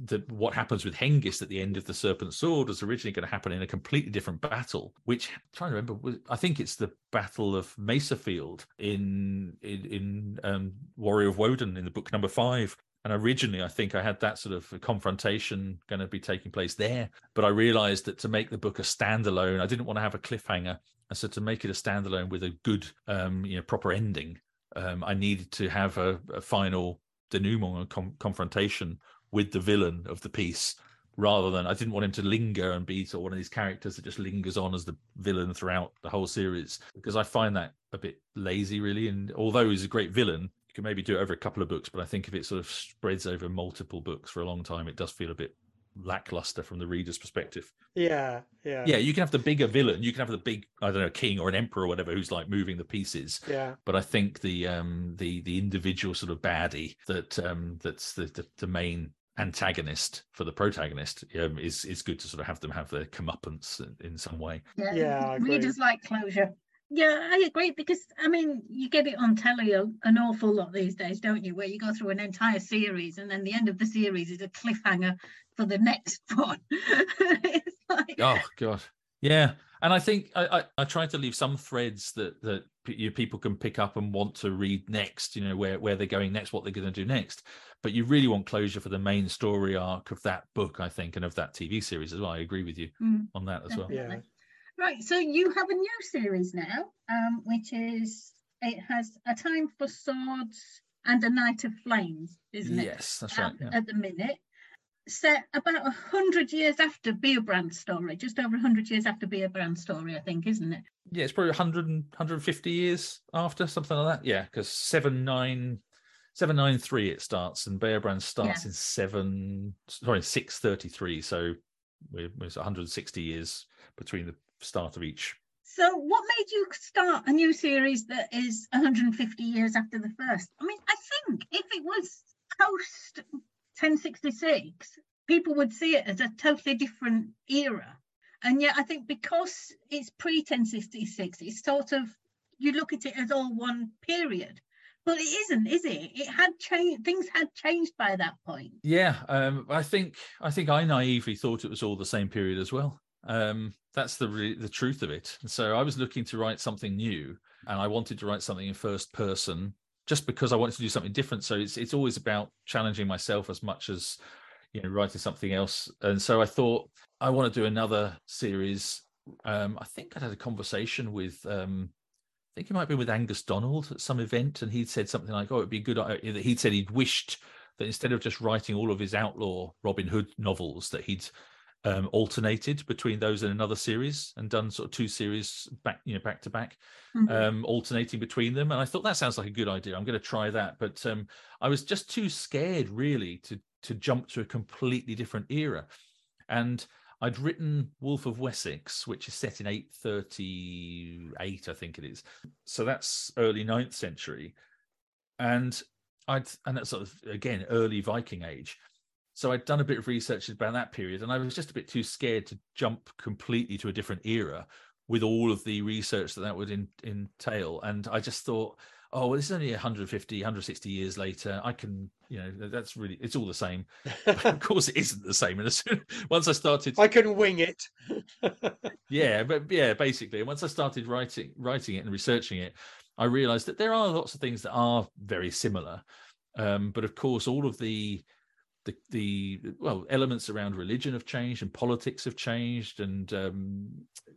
the what happens with Hengist at the end of the Serpent Sword was originally going to happen in a completely different battle. Which I'm trying to remember, was, I think it's the Battle of Maserfield in in, in um, Warrior of Woden in the book number five, and originally, I think I had that sort of confrontation going to be taking place there. But I realized that to make the book a standalone, I didn't want to have a cliffhanger. And so to make it a standalone with a good, um, you know, proper ending, um, I needed to have a, a final denouement and com- confrontation with the villain of the piece rather than I didn't want him to linger and be sort of one of these characters that just lingers on as the villain throughout the whole series. Because I find that a bit lazy really. And although he's a great villain you can maybe do it over a couple of books, but I think if it sort of spreads over multiple books for a long time, it does feel a bit lackluster from the reader's perspective. Yeah, yeah, Yeah, you can have the bigger villain, you can have the big, I don't know, king or an emperor or whatever who's like moving the pieces. yeah. But I think the um the the individual sort of baddie that um that's the the, the main antagonist for the protagonist um, is is good to sort of have them have their comeuppance in, in some way. Yeah, Yeah, I agree. readers like closure. Yeah, I agree because I mean you get it on telly an awful lot these days, don't you? Where you go through an entire series and then the end of the series is a cliffhanger for the next one. it's like Oh god, yeah. And I think I, I I try to leave some threads that that p- you people can pick up and want to read next. You know where where they're going next, what they're going to do next. But you really want closure for the main story arc of that book, I think, and of that TV series as well. I agree with you Mm, on that as well. Yeah. Right, so you have a new series now, um, which is it has a time for swords and a night of flames, isn't it? Yes, that's right. out Yeah. at the minute, set about a hundred years after Beobrand's story, just over a hundred years after Beobrand's story, I think, isn't it? yeah, it's probably 100, and- 150 years after something like that. Yeah, because seven nine. 793 it starts and Beobrand starts in 7 sorry 633 so we're, we're 160 years between the start of each So, what made you start a new series that is 150 years after the first? I mean, I think if it was post 1066, people would see it as a totally different era. And yet, I think because it's pre 1066, it's sort of you look at it as all one period. But it isn't, is it? It had changed. Things had changed by that point. Yeah, um, I think I think I naively thought it was all the same period as well. Um, that's the re- the truth of it. So I was looking to write something new, and I wanted to write something in first person, just because I wanted to do something different. So it's it's always about challenging myself as much as you know writing something else. And so I thought I want to do another series. Um, I think I had a conversation with. Um, I think it might be with Angus Donald at some event, and he'd said something like, "Oh, it'd be good." uh, He'd said he'd wished that instead of just writing all of his outlaw Robin Hood novels, that he'd um, alternated between those and another series and done sort of two series back, you know, back to back, Mhm. um, alternating between them. And I thought that sounds like a good idea. I'm going to try that, but um, I was just too scared really to to jump to a completely different era. And I'd written Wolf of Wessex, which is set in 838, I think it is. So that's early 9th century. And I'd and that's sort of again early Viking age. So I'd done a bit of research about that period, and I was just a bit too scared to jump completely to a different era with all of the research that that would in, entail. And I just thought, oh, well, this is only 150, 160 years later. I can, you know, that's really, it's all the same. Of course, it isn't the same. And as soon, once I started, I can wing it. yeah, but yeah, basically, once I started writing, writing it and researching it, I realized that there are lots of things that are very similar. Um, but of course, all of the the the well elements around religion have changed and politics have changed and um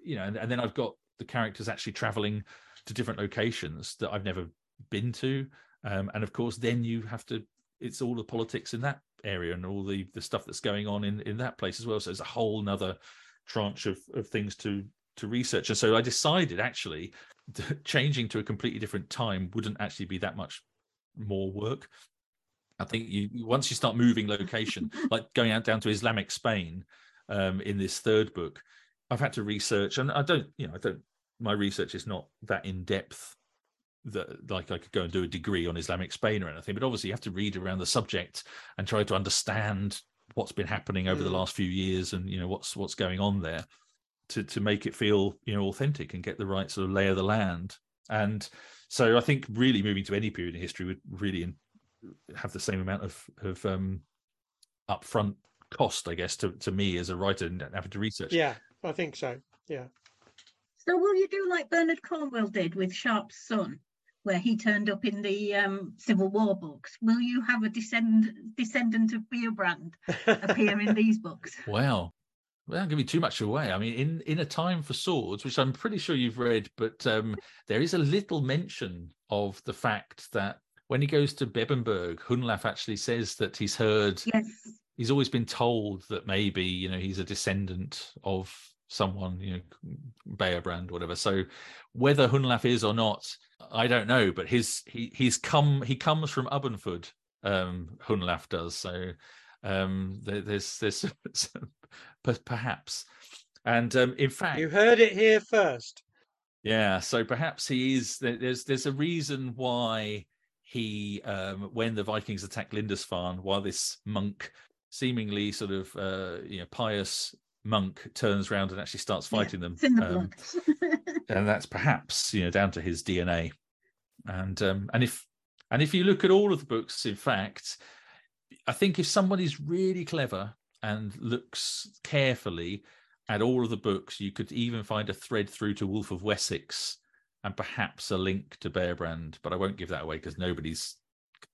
you know and, and then i've got the characters actually traveling to different locations that i've never been to. Um and of course then you have to it's all the politics in that area and all the the stuff that's going on in in that place as well. So it's a whole nother tranche of of things to to research. And so i decided actually changing to a completely different time wouldn't actually be that much more work I think you once you start moving location, like going out down to Islamic Spain um, in this third book, I've had to research, and I don't, you know, I don't. My research is not that in depth that like I could go and do a degree on Islamic Spain or anything, but obviously you have to read around the subject and try to understand what's been happening over the Mm. last few years and you know what's what's going on there to to make it feel you know authentic and get the right sort of lay of the land. And so I think really moving to any period in history would really have the same amount of of um upfront cost, I guess, to, to me as a writer and having to research. Yeah, I think so. Yeah. So will you do like Bernard Cornwell did with Sharpe's son, where he turned up in the um, Civil War books? Will you have a descend descendant of Beobrand appear in these books? Wow. Well, don't give me too much away. I mean, in in a time for swords, which I'm pretty sure you've read, but um, there is a little mention of the fact that when he goes to Bebbanburg, Hunlaf actually says that he's heard Yes. he's always been told that maybe you know he's a descendant of someone you know Beobrand whatever so whether Hunlaf is or not I don't know but his he he's come he comes from Ubbanford um Hunlaf does so Um, there, there's there's perhaps, and um, in fact, you heard it here first. Yeah, so perhaps he is. There's there's a reason why he, um, when the Vikings attack Lindisfarne, while this monk, seemingly sort of uh, you know pious monk, turns around and actually starts fighting yeah, them. The um, and that's perhaps you know down to his DNA. And um, and if and if you look at all of the books, in fact, I think if somebody's really clever and looks carefully at all of the books, you could even find a thread through to Wolf of Wessex and perhaps a link to Beobrand, but I won't give that away because nobody's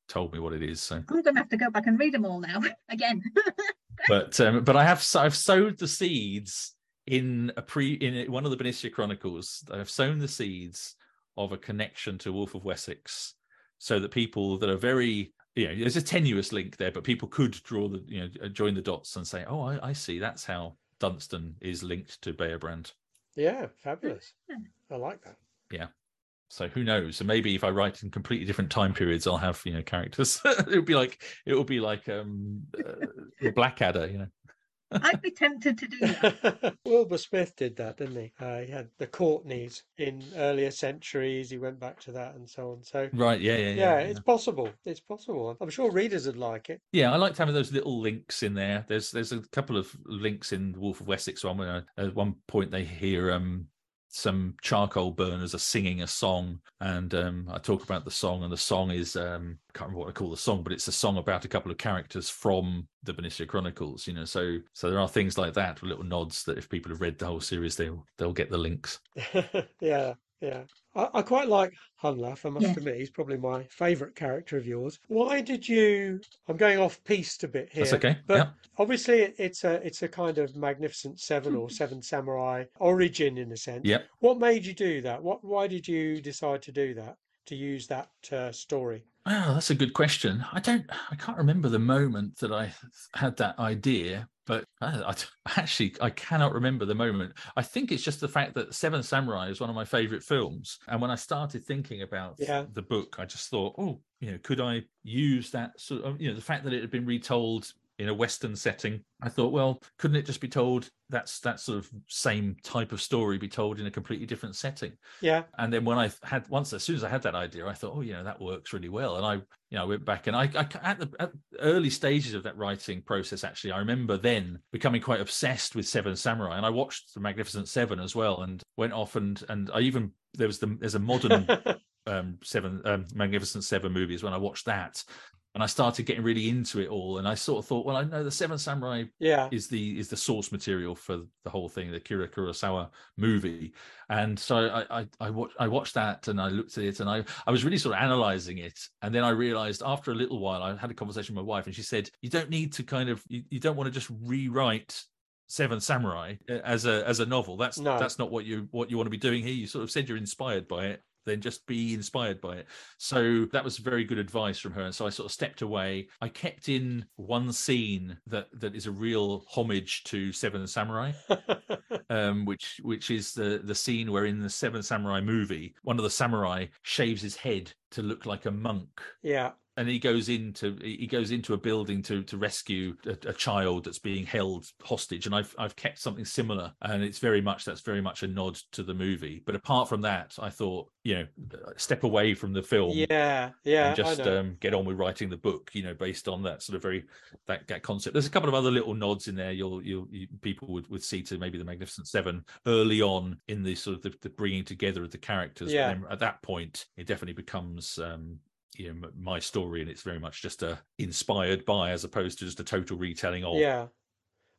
told me what it is. So I'm going to have to go back and read them all now again. but um, but I have I've sowed the seeds in a pre in one of the Bernicia Chronicles. I've sown the seeds of a connection to Wolf of Wessex, so that people that are very you know there's a tenuous link there, but people could draw the you know join the dots and say, oh, I, I see that's how Dunstan is linked to Beobrand. Yeah, fabulous. I like that yeah so who knows so maybe if i write in completely different time periods i'll have you know characters it would be like it would be like um uh, blackadder you know I'd be tempted to do that. Wilbur Smith did that, didn't he? Uh, he had the Courtneys in earlier centuries. He went back to that and so on. So right, yeah, yeah, yeah. Yeah, it's possible. It's possible. I'm sure readers would like it. Yeah, I liked having those little links in there. There's there's a couple of links in Wolf of Wessex one where at one point they hear um some charcoal burners are singing a song and um, i talk about the song and the song is um, i can't remember what i call the song but it's a song about a couple of characters from the Bernicia chronicles you know so so there are things like that little nods that if people have read the whole series they'll they'll get the links. Yeah yeah I, I, quite like Hunlaf, I must yeah. admit. He's probably my favourite character of yours. Why did you? I'm going off piste a bit here. That's okay. But yeah. obviously, it's a it's a kind of Magnificent Seven or hmm. Seven Samurai origin in a sense. Yeah. What made you do that? What? Why did you decide to do that? To use that uh, story? Well, that's a good question. I don't, I can't remember the moment that I had that idea, but I, I, actually I cannot remember the moment. I think it's just the fact that Seven Samurai is one of my favorite films, and when I started thinking about yeah. the book, I just thought, oh, you know, could I use that sort of, you know, the fact that it had been retold in a Western setting. I thought, well, couldn't it just be told that's that sort of same type of story be told in a completely different setting? Yeah. And then when I had once, as soon as I had that idea, I thought, oh, you know, that works really well. And I, you know, I went back and I, I at the at early stages of that writing process, actually, I remember then becoming quite obsessed with Seven Samurai, and I watched the Magnificent Seven as well, and went off and and I even there was the there's a modern um, seven um, magnificent seven movies when i watched that and I started getting really into it all. And I sort of thought, well, I know the Seven Samurai yeah. is the is the source material for the whole thing, the Kira Kurosawa movie. And so I I I, watch, I watched that and I looked at it and I I was really sort of analyzing it. And then I realized after a little while, I had a conversation with my wife, and she said, you don't need to kind of you, you don't want to just rewrite Seven Samurai uh, as a as a novel. That's no. that's not what you what you want to be doing here. You sort of said you're inspired by it then just be inspired by it. So that was very good advice from her. And so I sort of stepped away. I kept in one scene that that is a real homage to Seven Samurai, um, which which is the the scene where in the Seven Samurai movie, one of the samurai shaves his head to look like a monk. Yeah and he goes into he goes into a building to to rescue a, a, child that's being held hostage. And i've i've kept something similar and it's very much that's very much a nod to the movie. But apart from that i thought you know step away from the film yeah yeah and just um, get on with writing the book you know based on that sort of very that, that concept. There's a couple of other little nods in there you'll you'll you, people would, would see to maybe the magnificent seven early on in the sort of the, the bringing together of the characters. Yeah. at that point it definitely becomes um you know my story and it's very much just a inspired by as opposed to just a total retelling of. Yeah.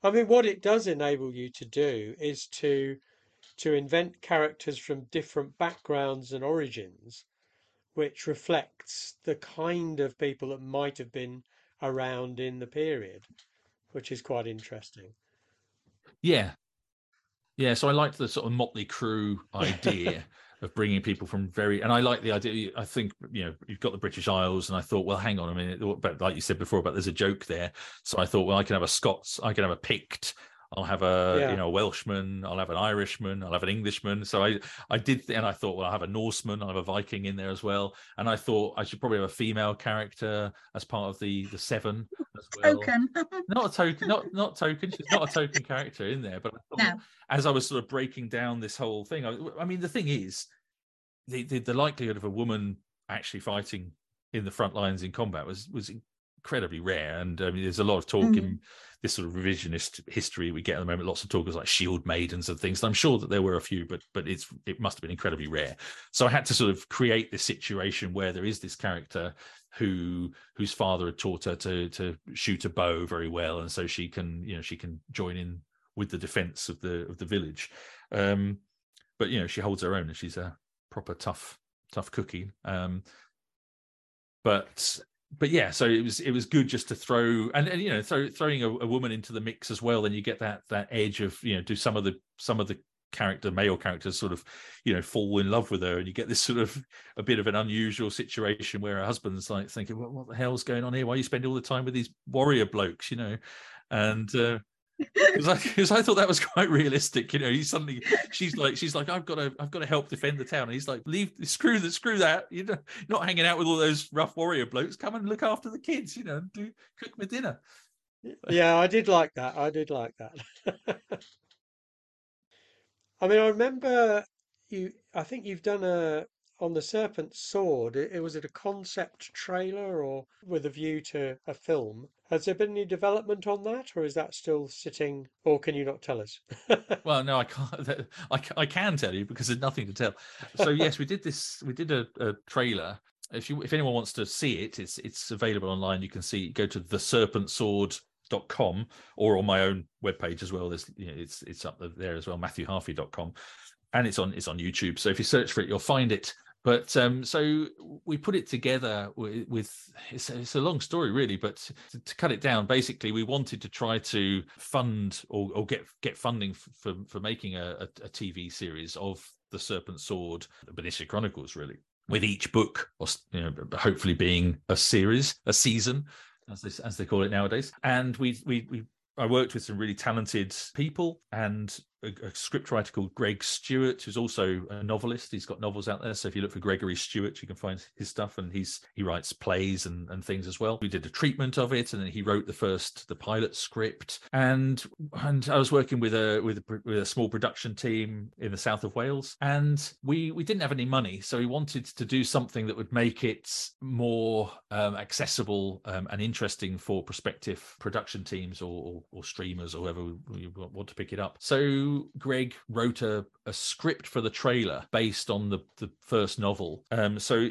I mean what it does enable you to do is to to invent characters from different backgrounds and origins which reflects the kind of people that might have been around in the period which is quite interesting. Yeah. Yeah so i liked the sort of motley crew idea of bringing people from very and I like the idea. I think you know you've got the British Isles, and I thought, well, hang on a minute, but like you said before, but there's a joke there. So I thought, well, I can have a Scots, I can have a Pict, I'll have a Yeah. you know a Welshman, I'll have an Irishman, I'll have an Englishman. So I I did, th- and I thought, well, I'll have a Norseman, I'll have a Viking in there as well. And I thought I should probably have a female character as part of the the seven as well. Token. Not a token, not not token. She's not a token character in there. But I thought, no. as I was sort of breaking down this whole thing, I, I mean, the thing is, the, the the likelihood of a woman actually fighting in the front lines in combat was was incredibly rare. And I mean, there's a lot of talk Mhm. in this sort of revisionist history we get at the moment. Lots of talkers like shield maidens and things. And I'm sure that there were a few, but but it's it must have been incredibly rare. So I had to sort of create this situation where there is this character who whose father had taught her to to shoot a bow very well, and so she can you know she can join in with the defense of the of the village. Um, but you know she holds her own, and she's a proper tough tough cookie. Um, but but yeah, so it was it was good just to throw and, and you know throw, throwing a, a woman into the mix as well. Then you get that that edge of you know do some of the some of the character male characters sort of you know fall in love with her and you get this sort of a bit of an unusual situation where her husband's like thinking what, what the hell's going on here why are you spend all the time with these warrior blokes you know and uh because I, I thought that was quite realistic you know he's suddenly she's like she's like i've got to i've got to help defend the town and he's like leave screw that screw that you know not hanging out with all those rough warrior blokes come and look after the kids you know and do cook my dinner Yeah, I did like that. I did like that. I mean, I remember you, I think you've done a, on the Serpent's Sword, it, was it a concept trailer or with a view to a film? Has there been any development on that, or is that still sitting, or can you not tell us? Well, no, I can't. I, can tell you because there's nothing to tell. So yes, we did this. We did a, a trailer. If you, if anyone wants to see it, it's it's available online. You can see. Go to theserpentsword.com or on my own webpage as well. There's, you know, it's it's up there as well. MatthewHarffy.com, and it's on it's on YouTube. So if you search for it, you'll find it. But um, so we put it together with, with it's, a, it's a long story really, but to, to cut it down, basically we wanted to try to fund or, or get get funding for for making a, a, a TV series of the Serpent Sword, the Bernicia Chronicles, really, with each book, or you know, hopefully being a series, a season, as they as they call it nowadays. And we we we I worked with some really talented people and a, a scriptwriter called Greg Stewart, who's also a novelist. He's got novels out there. So if you look for Gregory Stewart, you can find his stuff. And he's he writes plays and, and things as well. We did a treatment of it, and then he wrote the first the pilot script. And and I was working with a with a, with a small production team in the south of Wales, and we we didn't have any money, so we wanted to do something that would make it more um, accessible um, and interesting for prospective production teams or, or, or streamers or whoever you want to pick it up. So Greg wrote a, a script for the trailer based on the, the first novel. Um, so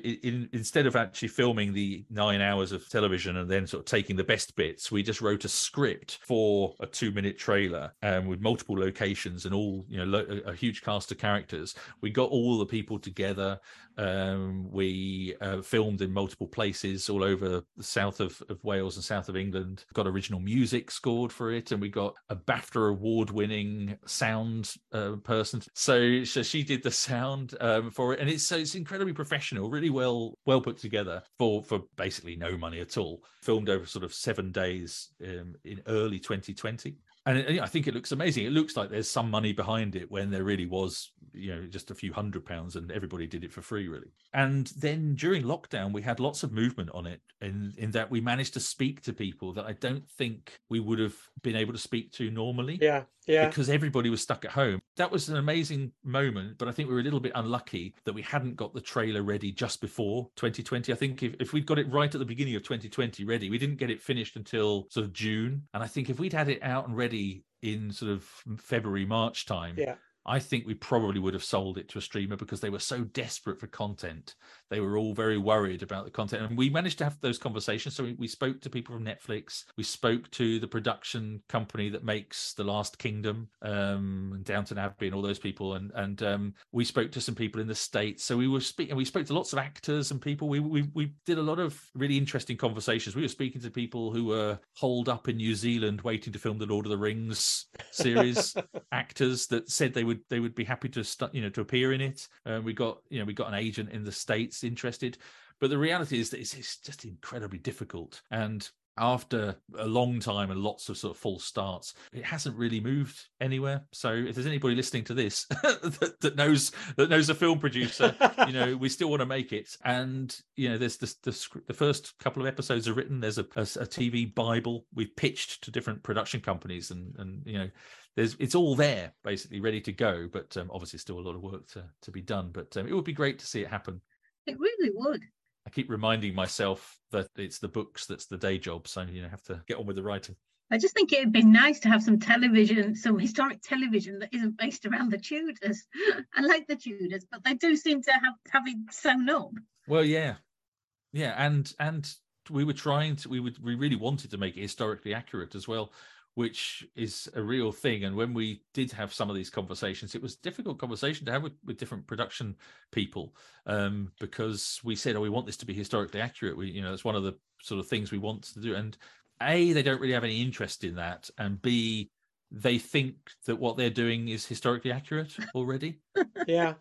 instead of actually filming the nine hours of television and then sort of taking the best bits, we just wrote a script for a two minute trailer um, with multiple locations and all, you know, lo- a, a huge cast of characters. We got all the people together. Um, we uh, filmed in multiple places all over the south of, of Wales and south of England. Got original music scored for it, and we got a BAFTA award-winning sound uh, person. So, so she did the sound um, for it, and it's so it's incredibly professional, really well well put together for for basically no money at all. Filmed over sort of seven days um, in early 2020 and I think it looks amazing. It looks like there's some money behind it when there really was, you know, just a few hundred pounds, and everybody did it for free, really. And then during lockdown, we had lots of movement on it, in in that we managed to speak to people that I don't think we would have been able to speak to normally Yeah, yeah, because everybody was stuck at home. That was an amazing moment, but I think we were a little bit unlucky that we hadn't got the trailer ready just before 2020. I think if, if we'd got it right at the beginning of 2020 ready, we didn't get it finished until sort of June. And I think if we'd had it out and ready in sort of February, March time, yeah. I think we probably would have sold it to a streamer because they were so desperate for content. They were all very worried about the content. And we managed to have those conversations. So we, we spoke to people from Netflix. We spoke to the production company that makes The Last Kingdom um, and Downton Abbey and all those people. And and um, we spoke to some people in the States. So we were speaking, we spoke to lots of actors and people. We, we, we did a lot of really interesting conversations. We were speaking to people who were holed up in New Zealand waiting to film the Lord of the Rings series actors that said they would they would be happy to stu- you know to appear in it. Uh, we got you know we got an agent in the states interested, but the reality is that it's, it's just incredibly difficult. And after a long time and lots of sort of false starts, it hasn't really moved anywhere. So if there's anybody listening to this that, that, knows that knows a film producer, you know, we still want to make it. And you know, there's the the, the first couple of episodes are written. There's a, a, a TV bible we've pitched to different production companies, and and you know, there's it's all there basically ready to go. But um, obviously, still a lot of work to to be done. But um, it would be great to see it happen. It really would. I keep reminding myself that it's the books that's the day job. So you know, have to get on with the writing. I just think it'd be nice to have some television, some historic television that isn't based around the Tudors. I like the Tudors, but they do seem to have it sewn up. Well, yeah, yeah, and and we were trying to, we would, we really wanted to make it historically accurate as well which is a real thing. And when we did have some of these conversations, it was difficult conversation to have with, with different production people um, because we said, "Oh, we want this to be historically accurate." We, you know, it's one of the sort of things we want to do. And a, they don't really have any interest in that, and b, they think that what they're doing is historically accurate already. yeah,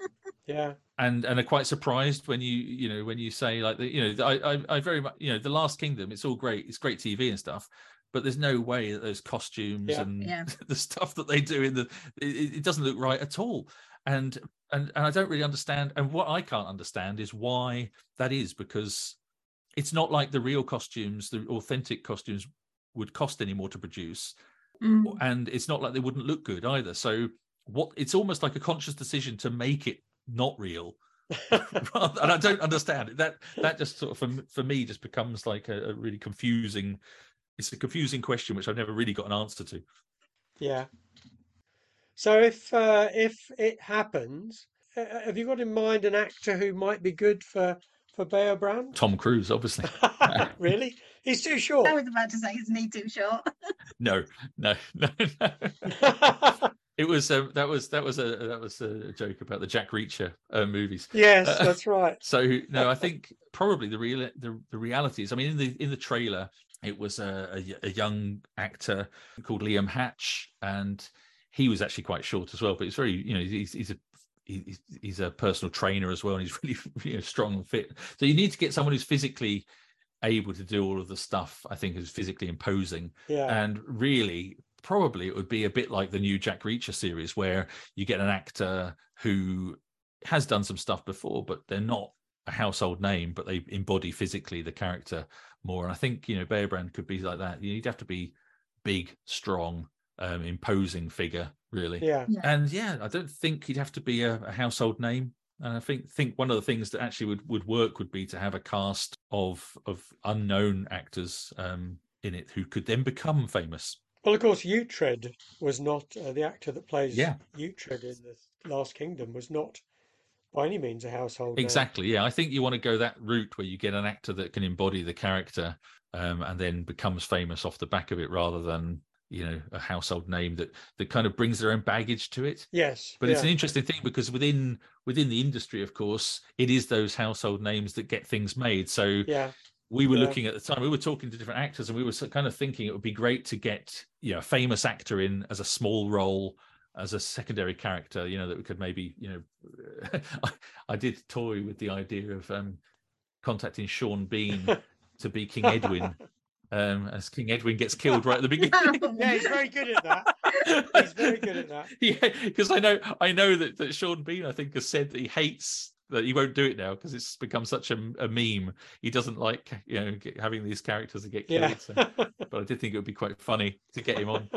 yeah. And and are quite surprised when you you know when you say like the, you know I, I I very much you know the Last Kingdom it's all great it's great TV and stuff but there's no way that those costumes yeah. and yeah. the stuff that they do in the it, it, doesn't look right at all and and and i don't really understand and what i can't understand is why that is because it's not like the real costumes the authentic costumes would cost any more to produce mm. and it's not like they wouldn't look good either so what it's almost like a conscious decision to make it not real and I don't understand it. That that just sort of for, for me just becomes like a, a really confusing it's a confusing question which I've never really got an answer to. Yeah. So if uh, if it happens, uh, uh have you got in mind an actor who might be good for for Beobrand? Tom Cruise, obviously. really? He's too short. I was about to say, isn't he too short? no, no, no, no. it was um, that was that was a that was a joke about the Jack Reacher uh, movies. Yes, uh, that's right. So no, I think probably the real the, the reality is, I mean, in the in the trailer, it was a, a, a, young actor called Liam Hatch, and he was actually quite short as well. But he's very, you know, he's, he's a he's, he's a personal trainer as well, and he's really you know, strong and fit. So you need to get someone who's physically able to do all of the stuff. I think is physically imposing, yeah. and really probably it would be a bit like the new Jack Reacher series, where you get an actor who has done some stuff before, but they're not a household name, but they embody physically the character more. And I think you know Beobrand could be like that. You'd have to be big, strong, um, imposing figure, really. Yeah. yeah. And yeah, I don't think he'd have to be a, a, household name. And I think think one of the things that actually would, would work would be to have a cast of of unknown actors um, in it who could then become famous. Well, of course, Uhtred was not uh, the actor that plays yeah. Uhtred in the Last Kingdom was not by any means a household. Exactly. Yeah, I think you want to go that route where you get an actor that can embody the character um, and then becomes famous off the back of it, rather than you know a household name that that kind of brings their own baggage to it. Yes, but yeah. it's an interesting thing because within within the industry, of course, it is those household names that get things made. So yeah. We were yeah. looking at the time. We were talking to different actors, and we were kind of thinking it would be great to get, you know, a famous actor in as a small role, as a secondary character, you know, that we could maybe, you know, I, I, did toy with the idea of um, contacting Sean Bean to be King Edwin. Um, as King Edwin gets killed right at the beginning. yeah, he's very good at that. He's very good at that. Yeah, because I know I know that, that Sean Bean, I think, has said that he hates that he won't do it now because it's become such a, a, meme. He doesn't like you know having these characters that get killed. Yeah. So. but I did think it would be quite funny to get him on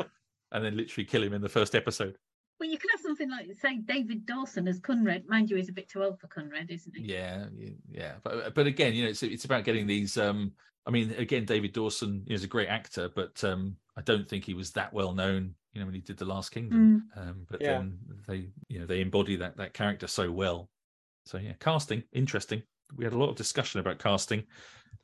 and then literally kill him in the first episode. Well, you could have something like, say, David Dawson as Conrad. Mind you, he's a bit too old for Conrad, isn't he? Yeah, yeah. But but again, you know, it's it's about getting these. um I mean, again, David Dawson is a great actor, but um I don't think he was that well known. You know, when he did The Last Kingdom. Mm. Um, but yeah. then they, you know, they embody that that character so well. So yeah, casting interesting. We had a lot of discussion about casting.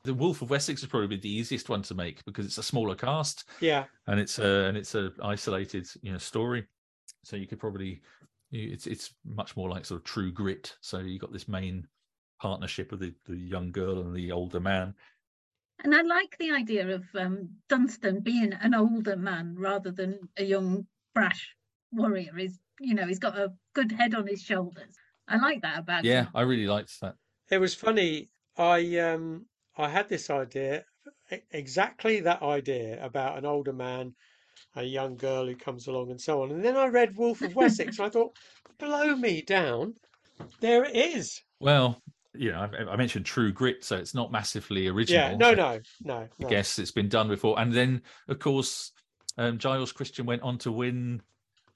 The Wolf of Wessex is probably the easiest one to make because it's a smaller cast. Yeah, and it's a and it's a isolated you know story so you could probably it's it's much more like sort of true grit. So you got this main partnership of the, the young girl and the older man. And i like the idea of um, dunstan being an older man rather than a young brash warrior. Is you know he's got a good head on his shoulders. I like that about yeah him. i really liked that. It was funny. I um i had this idea exactly that idea about an older man, a young girl who comes along, and so on. And then I read Wolf of Wessex, and I thought, blow me down, there it is. Well, you know, I, I mentioned True Grit, so it's not massively original. Yeah, no, no, no, I no. guess it's been done before. And then, of course, um, Giles Kristian went on to win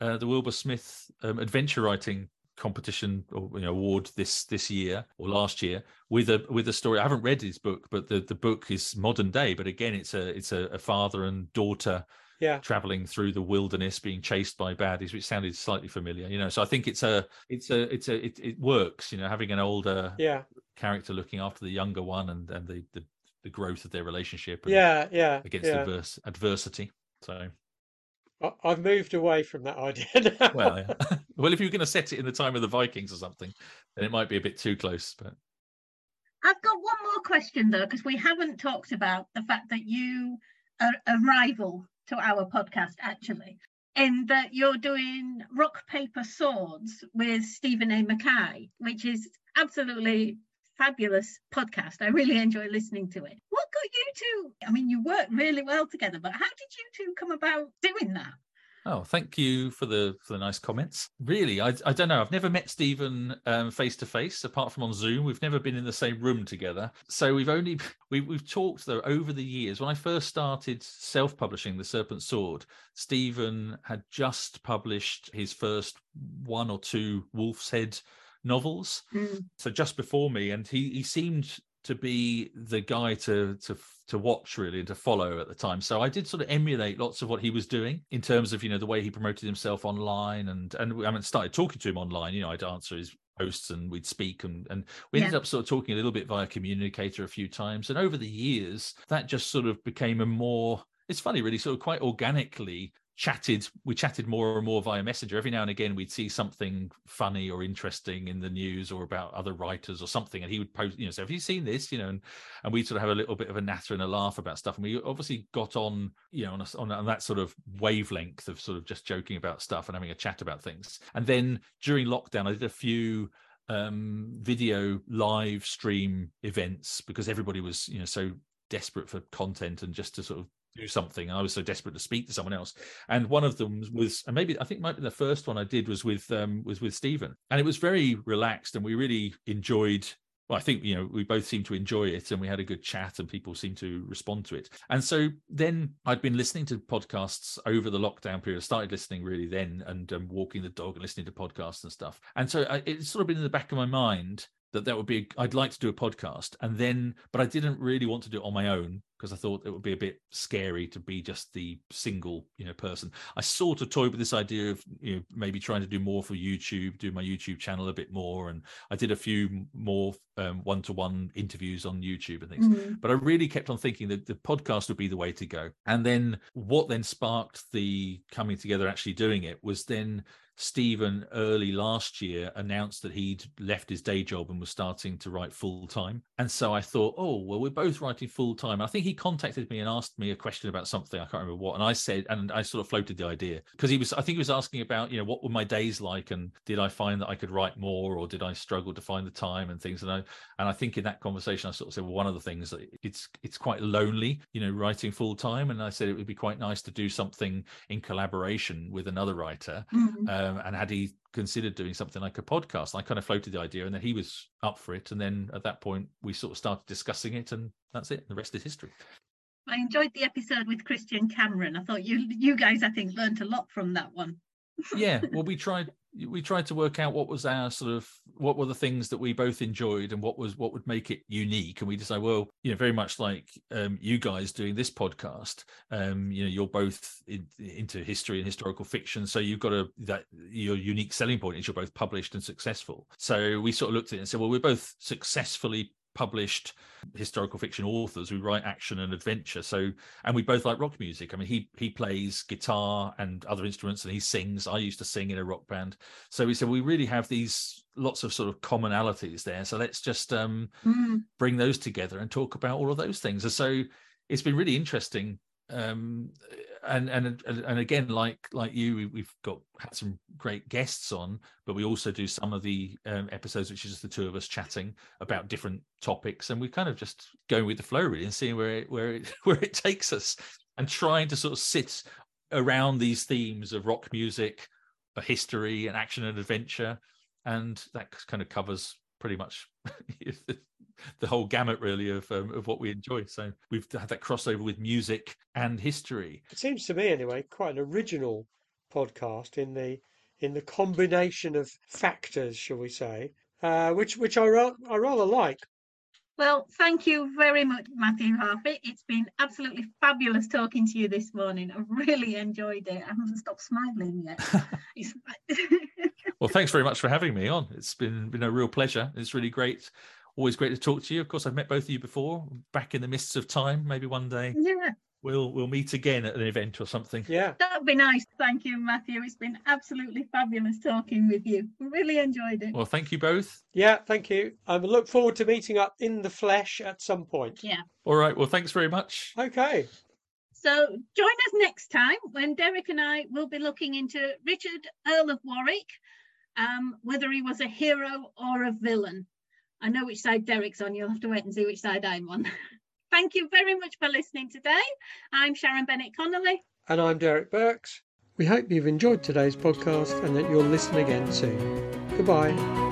uh, the Wilbur Smith um, adventure writing competition or you know, award this this year or last year with a with a story. I haven't read his book, but the, the book is modern day. But again, it's a it's a, a father and daughter Yeah, traveling through the wilderness, being chased by baddies, which sounded slightly familiar. You know, so I think it's a it's a it's a it, it works. You know, having an older yeah, character looking after the younger one and and the the, the growth of their relationship. And, yeah, yeah. against yeah. adverse adversity. So I- I've moved away from that idea now. well, yeah. well, if you're going to set it in the time of the Vikings or something, then it might be a bit too close. But I've got one more question though, because we haven't talked about the fact that you uh, are a rival to our podcast actually, in that you're doing rock paper swords with Steven A. McKay, which is absolutely fabulous podcast. I really enjoy listening to it. What got you two? I mean, you work really well together, but how did you two come about doing that? Oh, thank you for the for the nice comments. Really, I I don't know. I've never met Steven um, face to face, apart from on Zoom. We've never been in the same room together. So we've only we we've talked though over the years. When I first started self publishing The Serpent Sword, Stephen had just published his first one or two Wolf's Head novels. Mm, so just before me and he he seemed to be the guy to to to watch really and to follow at the time. So i did sort of emulate lots of what he was doing in terms of you know the way he promoted himself online and and i mean started talking to him online. You know i'd answer his posts and we'd speak and and we ended Yeah. up sort of talking a little bit via communicator a few times. And over the years that just sort of became a more it's funny really sort of quite organically chatted we chatted more and more via messenger. Every now and again we'd see something funny or interesting in the news or about other writers or something and he would post you know so have you seen this? You know and and we'd sort of have a little bit of a natter and a laugh about stuff and we obviously got on you know on, a, on, on that sort of wavelength of sort of just joking about stuff and having a chat about things. And then during lockdown i did a few um video live stream events because everybody was you know so desperate for content and just to sort of do something and i was so desperate to speak to someone else and one of them was and maybe i think might be the first one i did was with um was with Steven and it was very relaxed and we really enjoyed well, I think you know we both seemed to enjoy it, and we had a good chat, and people seemed to respond to it. And so then I'd been listening to podcasts over the lockdown period. I started listening really then, and um, walking the dog and listening to podcasts and stuff. And so I, it's sort of been in the back of my mind that that would be I'd like to do a podcast, and then but I didn't really want to do it on my own because I thought it would be a bit scary to be just the single you know person. I sort of toyed with this idea of you know maybe trying to do more for YouTube, do my YouTube channel a bit more, and I did a few more um, one-to-one interviews on YouTube and things. mm, But I really kept on thinking that the podcast would be the way to go. And then what then sparked the coming together, actually doing it, was then Steven early last year announced that he'd left his day job and was starting to write full time. And so I thought, oh, well, we're both writing full time. I think he contacted me and asked me a question about something. I can't remember what. And I said, and I sort of floated the idea because he was, I think he was asking about, you know, what were my days like? And did I find that I could write more or did I struggle to find the time and things? And I, and I think in that conversation, I sort of said, well, one of the things that it's, it's quite lonely, you know, writing full time. And I said it would be quite nice to do something in collaboration with another writer mm. Um, and had he considered doing something like a podcast? I kind of floated the idea, and then he was up for it. And then at that point, we sort of started discussing it, and that's it. The rest is history. I enjoyed the episode with Christian Cameron. I thought you you guys I think learned a lot from that one. Yeah well we tried we tried to work out what was our sort of what were the things that we both enjoyed and what was what would make it unique. And we decided well you know very much like um, you guys doing this podcast um, you know you're both in, into history and historical fiction. So you've got a that your unique selling point is you're both published and successful. So we sort of looked at it and said well we're both successfully published historical fiction authors who write action and adventure. So and we both like rock music. I mean he he plays guitar and other instruments and he sings. I used to sing in a rock band. So we said we really have these lots of sort of commonalities there. So let's just um Mm, bring those together and talk about all of those things. And so it's been really interesting um and and and again, like like you, we've got had some great guests on, but we also do some of the um, episodes which is just the two of us chatting about different topics, and we kind of just going with the flow really and seeing where it where it where it takes us, and trying to sort of sit around these themes of rock music, a history, and action and adventure, and that kind of covers pretty much the whole gamut really of um, of what we enjoy. So we've had that crossover with music and history. It seems to me, anyway, quite an original podcast in the in the combination of factors, shall we say, uh, which which I, ra- I rather like. Well, thank you very much, Matthew Harffy. It's been absolutely fabulous talking to you this morning. I've really enjoyed it. I haven't stopped smiling yet. well, thanks very much for having me on. It's been been a real pleasure. It's really great always great to talk to you. Of course, I've met both of you before, back in the mists of time. Maybe one day. Yeah. We'll we'll meet again at an event or something. Yeah. That'd be nice. Thank you, Matthew. It's been absolutely fabulous talking with you. Really enjoyed it. Well, thank you both. Yeah, thank you. I look forward to meeting up in the flesh at some point. Yeah. All right. Well, thanks very much. Okay. So join us next time when Derek and I will be looking into Richard Earl of Warwick, um, whether he was a hero or a villain. I know which side Derek's on. You'll have to wait and see which side I'm on. Thank you very much for listening today. I'm Sharon Bennett Connolly. And I'm Derek Birks. We hope you've enjoyed today's podcast and that you'll listen again soon. Goodbye.